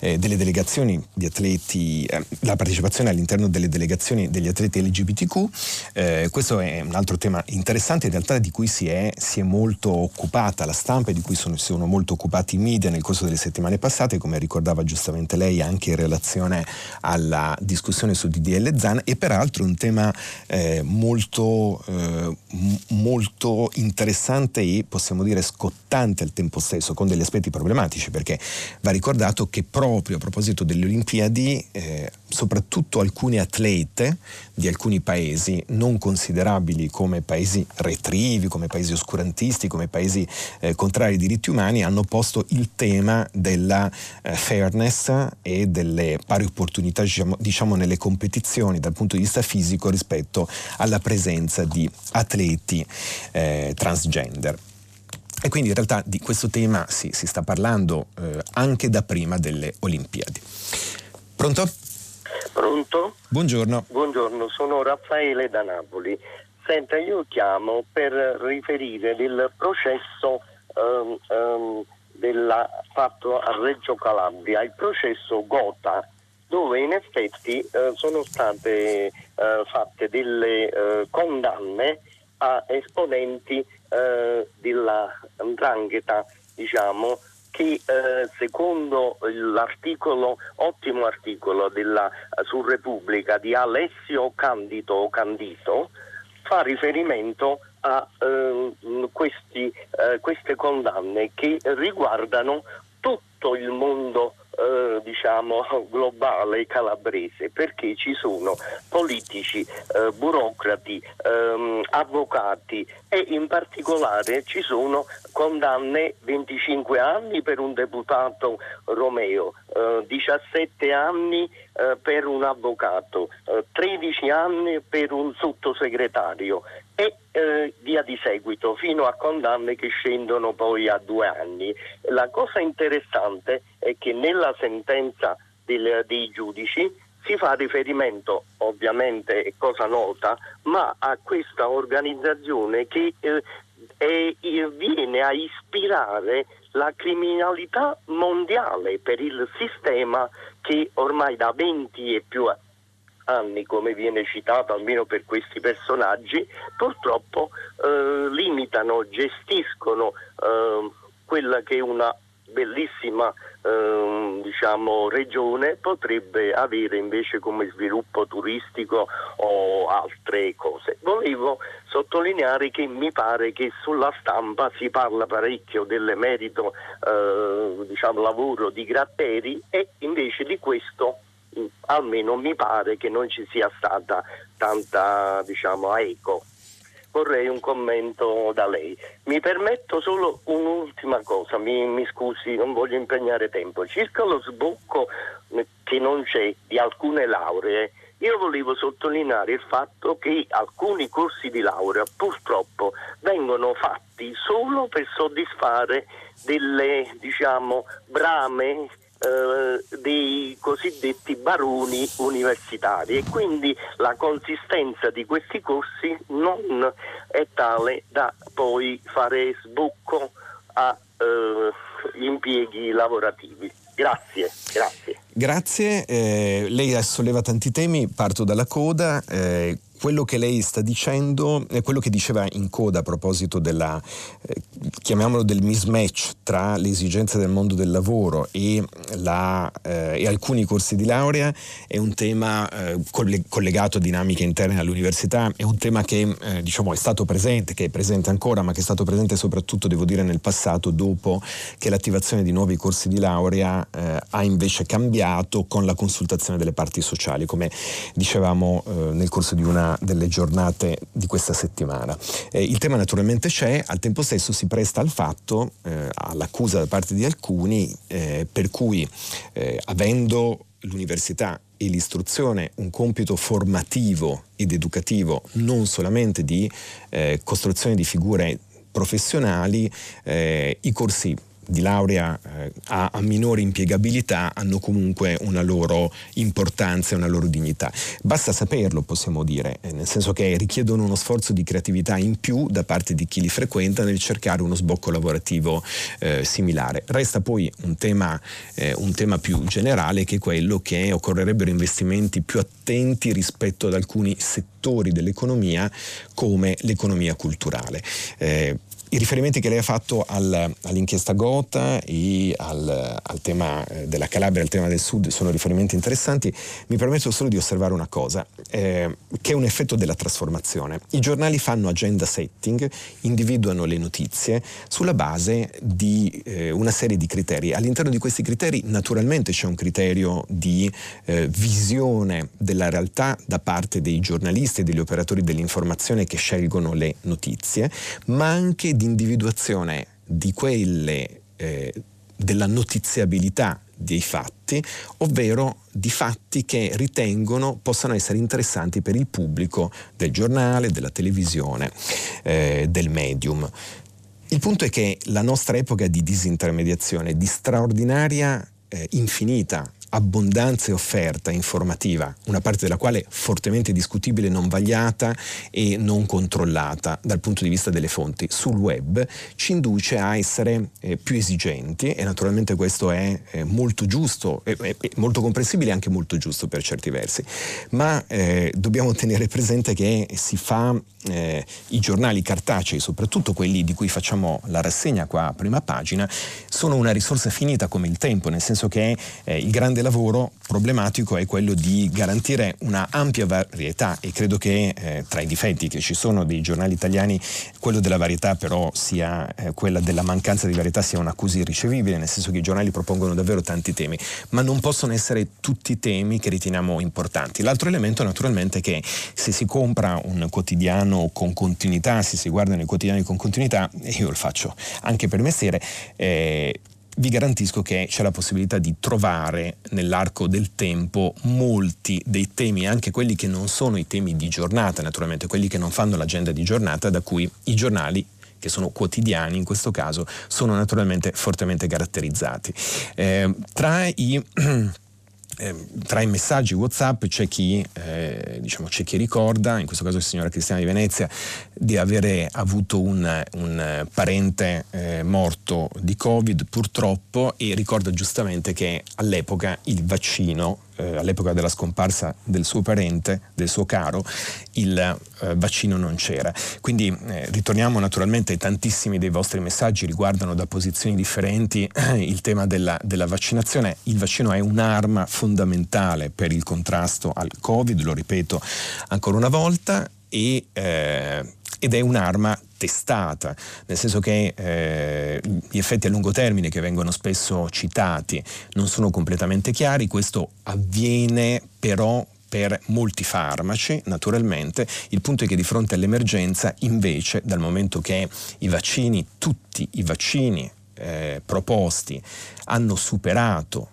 B: eh, delle delegazioni di atleti, eh, la partecipazione all'interno delle delegazioni degli atleti LGBTQ. Questo è un altro tema interessante in realtà di cui si è, si è molto occupata la stampa e di cui sono, sono molto occupati i media nel corso delle settimane passate, come ricordava giustamente lei anche in relazione alla discussione sul DDL ZAN e peraltro un tema eh, molto, eh, molto interessante e possiamo dire scottante al tempo stesso con degli aspetti problematici perché va ricordato che proprio a proposito delle Olimpiadi, eh, soprattutto alcune atlete di alcuni paesi non considerabili come paesi retrivi, come paesi oscurantisti, come paesi eh, contrari ai diritti umani, hanno posto il tema della eh, fairness e delle pari opportunità diciamo, diciamo, nelle competizioni dal punto di vista fisico rispetto alla presenza di atleti eh, transgender. E quindi in realtà di questo tema si, si sta parlando eh, anche da prima delle Olimpiadi. Pronto?
H: Pronto?
B: Buongiorno.
H: Buongiorno, sono Raffaele da Napoli. Senta, io chiamo per riferire del processo um, um, della, fatto a Reggio Calabria, il processo Gota, dove in effetti uh, sono state uh, fatte delle uh, condanne a esponenti eh, della Ndrangheta, diciamo, che eh, secondo l'articolo, ottimo articolo della, eh, su Repubblica di Alessio Candido Candito, fa riferimento a eh, questi, eh, queste condanne che riguardano tutto il mondo eh, diciamo globale calabrese perché ci sono politici, eh, burocrati, ehm, avvocati e in particolare ci sono condanne 25 anni per un deputato Romeo, eh, 17 anni eh, per un avvocato, 13 eh, anni per un sottosegretario e eh, via di seguito fino a condanne che scendono poi a due anni. La cosa interessante è che nella sentenza del, dei giudici si fa riferimento, ovviamente è cosa nota, ma a questa organizzazione che eh, è, viene a ispirare la criminalità mondiale per il sistema che ormai da 20 e più anni anni, come viene citato almeno per questi personaggi, purtroppo eh, limitano, gestiscono eh, quella che una bellissima eh, diciamo, regione potrebbe avere invece come sviluppo turistico o altre cose. Volevo sottolineare che mi pare che sulla stampa si parla parecchio dell'emerito eh, diciamo, lavoro di Gratteri e invece di questo almeno mi pare che non ci sia stata tanta diciamo, eco. Vorrei un commento da lei. Mi permetto solo un'ultima cosa, mi, mi scusi, non voglio impegnare tempo. Circa lo sbocco che non c'è di alcune lauree, io volevo sottolineare il fatto che alcuni corsi di laurea purtroppo vengono fatti solo per soddisfare delle diciamo, brame eh, dei cosiddetti baroni universitari e quindi la consistenza di questi corsi non è tale da poi fare sbocco agli eh, impieghi lavorativi. Grazie, grazie.
B: Grazie, eh, lei solleva tanti temi, parto dalla coda. Eh, quello che lei sta dicendo è quello che diceva in coda a proposito della, eh, chiamiamolo del mismatch tra le esigenze del mondo del lavoro e, la, eh, e alcuni corsi di laurea, è un tema eh, collegato a dinamiche interne all'università, è un tema che eh, diciamo, è stato presente, che è presente ancora, ma che è stato presente soprattutto, devo dire, nel passato, dopo che l'attivazione di nuovi corsi di laurea eh, ha invece cambiato con la consultazione delle parti sociali, come dicevamo eh, nel corso di una delle giornate di questa settimana. Eh, il tema naturalmente c'è, al tempo stesso si presta al fatto, eh, all'accusa da parte di alcuni, eh, per cui eh, avendo l'università e l'istruzione un compito formativo ed educativo non solamente di eh, costruzione di figure professionali, eh, i corsi di laurea eh, a, a, minore impiegabilità hanno comunque una loro importanza e una loro dignità. Basta saperlo, possiamo dire, eh, nel senso che richiedono uno sforzo di creatività in più da parte di chi li frequenta nel cercare uno sbocco lavorativo eh, similare. Resta poi un tema, eh, un tema, più generale che è quello che occorrerebbero investimenti più attenti rispetto ad alcuni settori dell'economia come l'economia culturale. Eh, i riferimenti che lei ha fatto al, all'inchiesta Gota e al, al, tema eh, della Calabria, al tema del Sud, sono riferimenti interessanti. Mi permetto solo di osservare una cosa, eh, che è un effetto della trasformazione. I giornali fanno agenda setting, individuano le notizie sulla base di eh, una serie di criteri. All'interno di questi criteri naturalmente c'è un criterio di eh, visione della realtà da parte dei giornalisti e degli operatori dell'informazione che scelgono le notizie, ma anche di individuazione di quelle eh, della notiziabilità dei fatti, ovvero di fatti che ritengono possano essere interessanti per il pubblico del giornale, della televisione, eh, del medium. Il punto è che la nostra epoca di disintermediazione, di straordinaria, eh, infinita abbondanza e offerta informativa, una parte della quale fortemente discutibile, non vagliata e non controllata dal punto di vista delle fonti. Sul web, ci induce a essere eh, più esigenti e naturalmente questo è eh, molto giusto, è, molto comprensibile e anche molto giusto per certi versi, ma eh, dobbiamo tenere presente che si fa eh, i giornali cartacei, soprattutto quelli di cui facciamo la rassegna qua a prima pagina, sono una risorsa finita come il tempo, nel senso che eh, il grande lavoro problematico è quello di garantire una ampia varietà e credo che eh, tra i difetti che ci sono dei giornali italiani quello della varietà però sia eh, quella della mancanza di varietà sia un'accusa irricevibile, nel senso che i giornali propongono davvero tanti temi, ma non possono essere tutti temi che riteniamo importanti. L'altro elemento naturalmente è che se si compra un quotidiano con continuità, se si guardano i quotidiani con continuità, io lo faccio anche per mestiere, eh, vi garantisco che c'è la possibilità di trovare nell'arco del tempo molti dei temi, anche quelli che non sono i temi di giornata, naturalmente, quelli che non fanno l'agenda di giornata, da cui i giornali che sono quotidiani in questo caso, sono naturalmente fortemente caratterizzati. Eh, tra i Ehm, tra i messaggi WhatsApp c'è chi, eh, diciamo, c'è chi, ricorda, in questo caso la signora Cristiana di Venezia, di avere avuto un, un parente eh, morto di Covid purtroppo e ricorda giustamente che all'epoca il vaccino eh, all'epoca della scomparsa del suo parente, del suo caro, il eh, vaccino non c'era. Quindi eh, ritorniamo naturalmente ai tantissimi dei vostri messaggi, riguardano da posizioni differenti il tema della, della vaccinazione. Il vaccino è un'arma fondamentale per il contrasto al Covid, lo ripeto ancora una volta, e, eh, ed è un'arma testata, nel senso che eh, gli effetti a lungo termine che vengono spesso citati non sono completamente chiari, questo avviene però per molti farmaci, naturalmente. Il punto è che di fronte all'emergenza, invece, dal momento che i vaccini, tutti i vaccini eh, proposti, hanno superato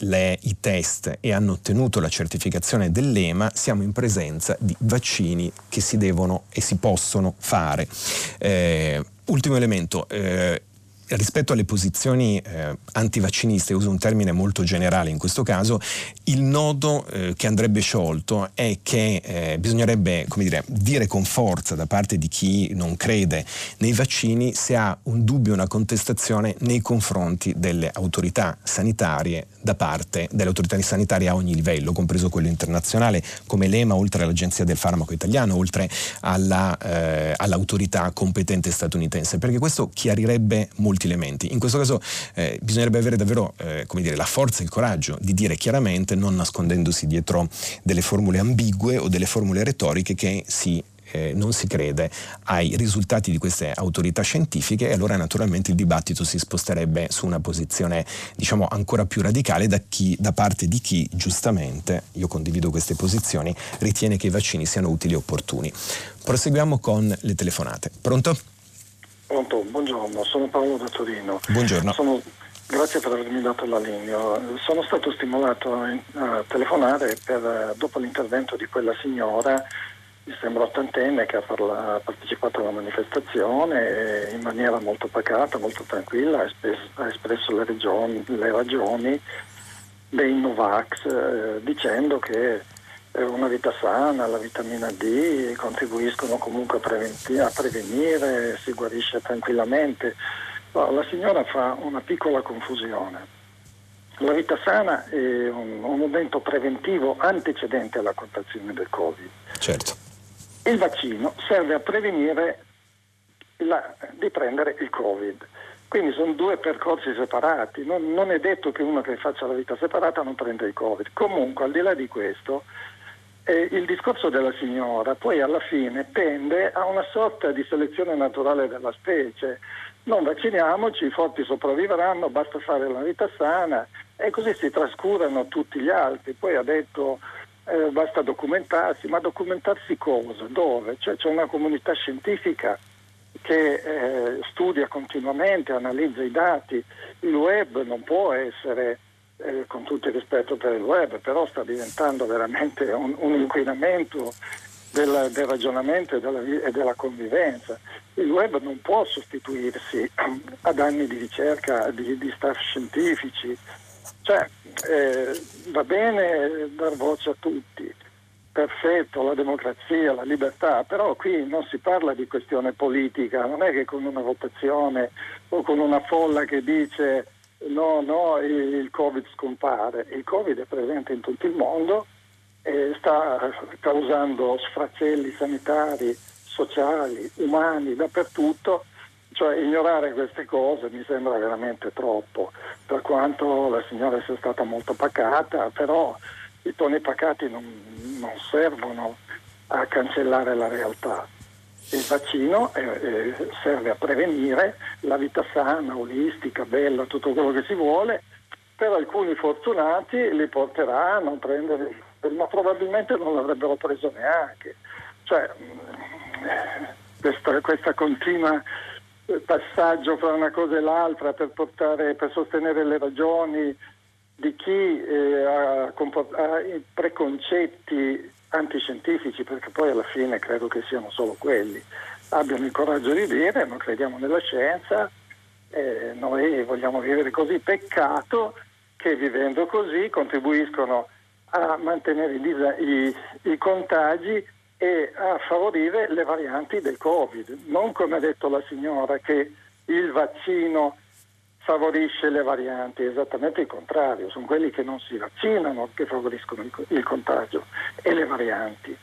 B: le, i test e hanno ottenuto la certificazione dell'EMA, siamo in presenza di vaccini che si devono e si possono fare. Eh, ultimo elemento, eh, rispetto alle posizioni eh, antivacciniste, uso un termine molto generale in questo caso, il nodo eh, che andrebbe sciolto è che eh, bisognerebbe dire, dire, con forza da parte di chi non crede nei vaccini se ha un dubbio, una contestazione nei confronti delle autorità sanitarie da parte delle autorità sanitarie a ogni livello, compreso quello internazionale, come l'EMA, oltre all'Agenzia del Farmaco Italiano, oltre alla, eh, all'autorità competente statunitense, perché questo chiarirebbe molti elementi. In questo caso eh, bisognerebbe avere davvero eh, dire, la forza e il coraggio di dire chiaramente, non nascondendosi dietro delle formule ambigue o delle formule retoriche che si eh, non si crede ai risultati di queste autorità scientifiche e allora naturalmente il dibattito si sposterebbe su una posizione diciamo ancora più radicale da, chi, da parte di chi giustamente, io condivido queste posizioni, ritiene che i vaccini siano utili e opportuni. Proseguiamo con le telefonate. Pronto?
I: Pronto, buongiorno, sono Paolo da Torino.
B: Buongiorno.
I: Sono, grazie per avermi dato la linea. Sono stato stimolato a, telefonare per, dopo l'intervento di quella signora mi sembra ottantenne che ha, parla, ha, partecipato alla manifestazione e in maniera molto pacata, molto tranquilla ha espresso, ha espresso le, regioni, le, ragioni dei Novax eh, dicendo che una vita sana, la vitamina D contribuiscono comunque a, preventi- a prevenire, si guarisce tranquillamente. No, la signora fa una piccola confusione. La vita sana è un, un momento preventivo antecedente alla contrazione del Covid.
B: Certo.
I: Il vaccino serve a prevenire la, di prendere il Covid. Quindi sono due percorsi separati, non, non, è detto che uno che faccia la vita separata non prenda il Covid. Comunque, al di là di questo, eh, il discorso della signora poi alla fine tende a una sorta di selezione naturale della specie. Non vacciniamoci, i forti sopravvivranno, basta fare la vita sana e così si trascurano tutti gli altri. Poi ha detto eh, basta documentarsi, ma documentarsi cosa? Dove? Cioè, c'è una comunità scientifica che eh, studia continuamente, analizza i dati, il web non può essere, eh, con tutto il rispetto per il web, però sta diventando veramente un, un inquinamento del, del ragionamento e della, e della, convivenza. Il web non può sostituirsi ad anni di ricerca di, di staff scientifici, cioè eh, va bene dar voce a tutti, perfetto, la democrazia, la libertà, però qui non si parla di questione politica, non è che con una votazione o con una folla che dice no, no, il Covid scompare, il Covid è presente in tutto il mondo e sta causando sfracelli sanitari, sociali, umani, dappertutto, cioè ignorare queste cose mi sembra veramente troppo, per quanto la signora sia stata molto pacata, però i toni pacati non, non servono a cancellare la realtà. Il vaccino eh, eh, serve a prevenire la vita sana, olistica, bella, tutto quello che si vuole, per alcuni fortunati li porterà a non prendere, ma probabilmente non l'avrebbero preso neanche. Cioè, mm, questa, questa continua eh, passaggio fra una cosa e l'altra per, portare, per sostenere le ragioni di chi eh, ha, ha preconcetti antiscientifici, perché poi alla fine credo che siano solo quelli, abbiano il coraggio di dire non crediamo nella scienza, eh, noi vogliamo vivere così, peccato che vivendo così contribuiscono a mantenere i, i, i contagi e a favorire le varianti del Covid, non come ha detto la signora che il vaccino favorisce le varianti, esattamente il contrario, sono quelli che non si vaccinano che favoriscono il contagio e le varianti.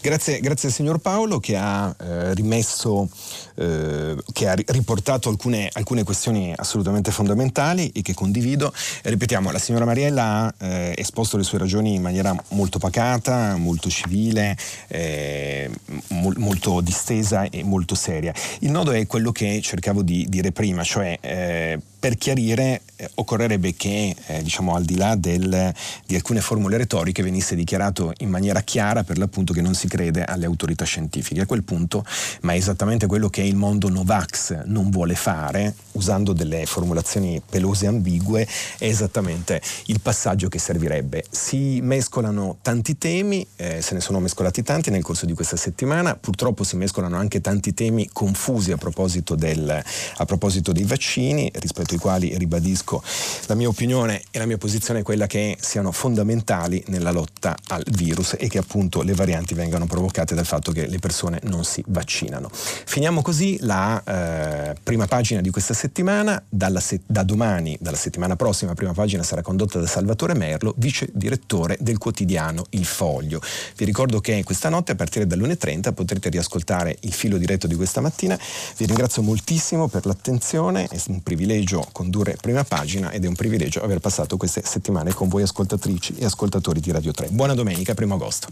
B: Grazie, grazie al signor Paolo che ha eh, rimesso, eh, che ha riportato alcune, alcune, questioni assolutamente fondamentali e che condivido. Ripetiamo, la signora Mariella ha eh, esposto le sue ragioni in maniera molto pacata, molto civile, eh, mo- molto distesa e molto seria. Il nodo è quello che cercavo di dire prima, cioè eh, per chiarire eh, occorrerebbe che, eh, diciamo, al di là del, di alcune formule retoriche, venisse dichiarato in maniera chiara per l'appunto che non si crede alle autorità scientifiche. A quel punto, ma è esattamente quello che il mondo Novax non vuole fare, usando delle formulazioni pelose e ambigue, è esattamente il passaggio che servirebbe. Si mescolano tanti temi, eh, se ne sono mescolati tanti nel corso di questa settimana, purtroppo si mescolano anche tanti temi confusi a proposito, del, a proposito dei vaccini rispetto i quali ribadisco la mia opinione e la mia posizione è quella che siano fondamentali nella lotta al virus e che appunto le varianti vengano provocate dal fatto che le persone non si vaccinano. Finiamo così la eh, prima pagina di questa settimana, se- da domani, dalla settimana prossima, la prima pagina sarà condotta da Salvatore Merlo, vice direttore del quotidiano Il Foglio. Vi ricordo che questa notte a partire dall'1.30 potrete riascoltare il filo diretto di questa mattina. Vi ringrazio moltissimo per l'attenzione, è un privilegio condurre prima pagina ed è un privilegio aver passato queste settimane con voi ascoltatrici e ascoltatori di Radio 3. Buona domenica, primo agosto.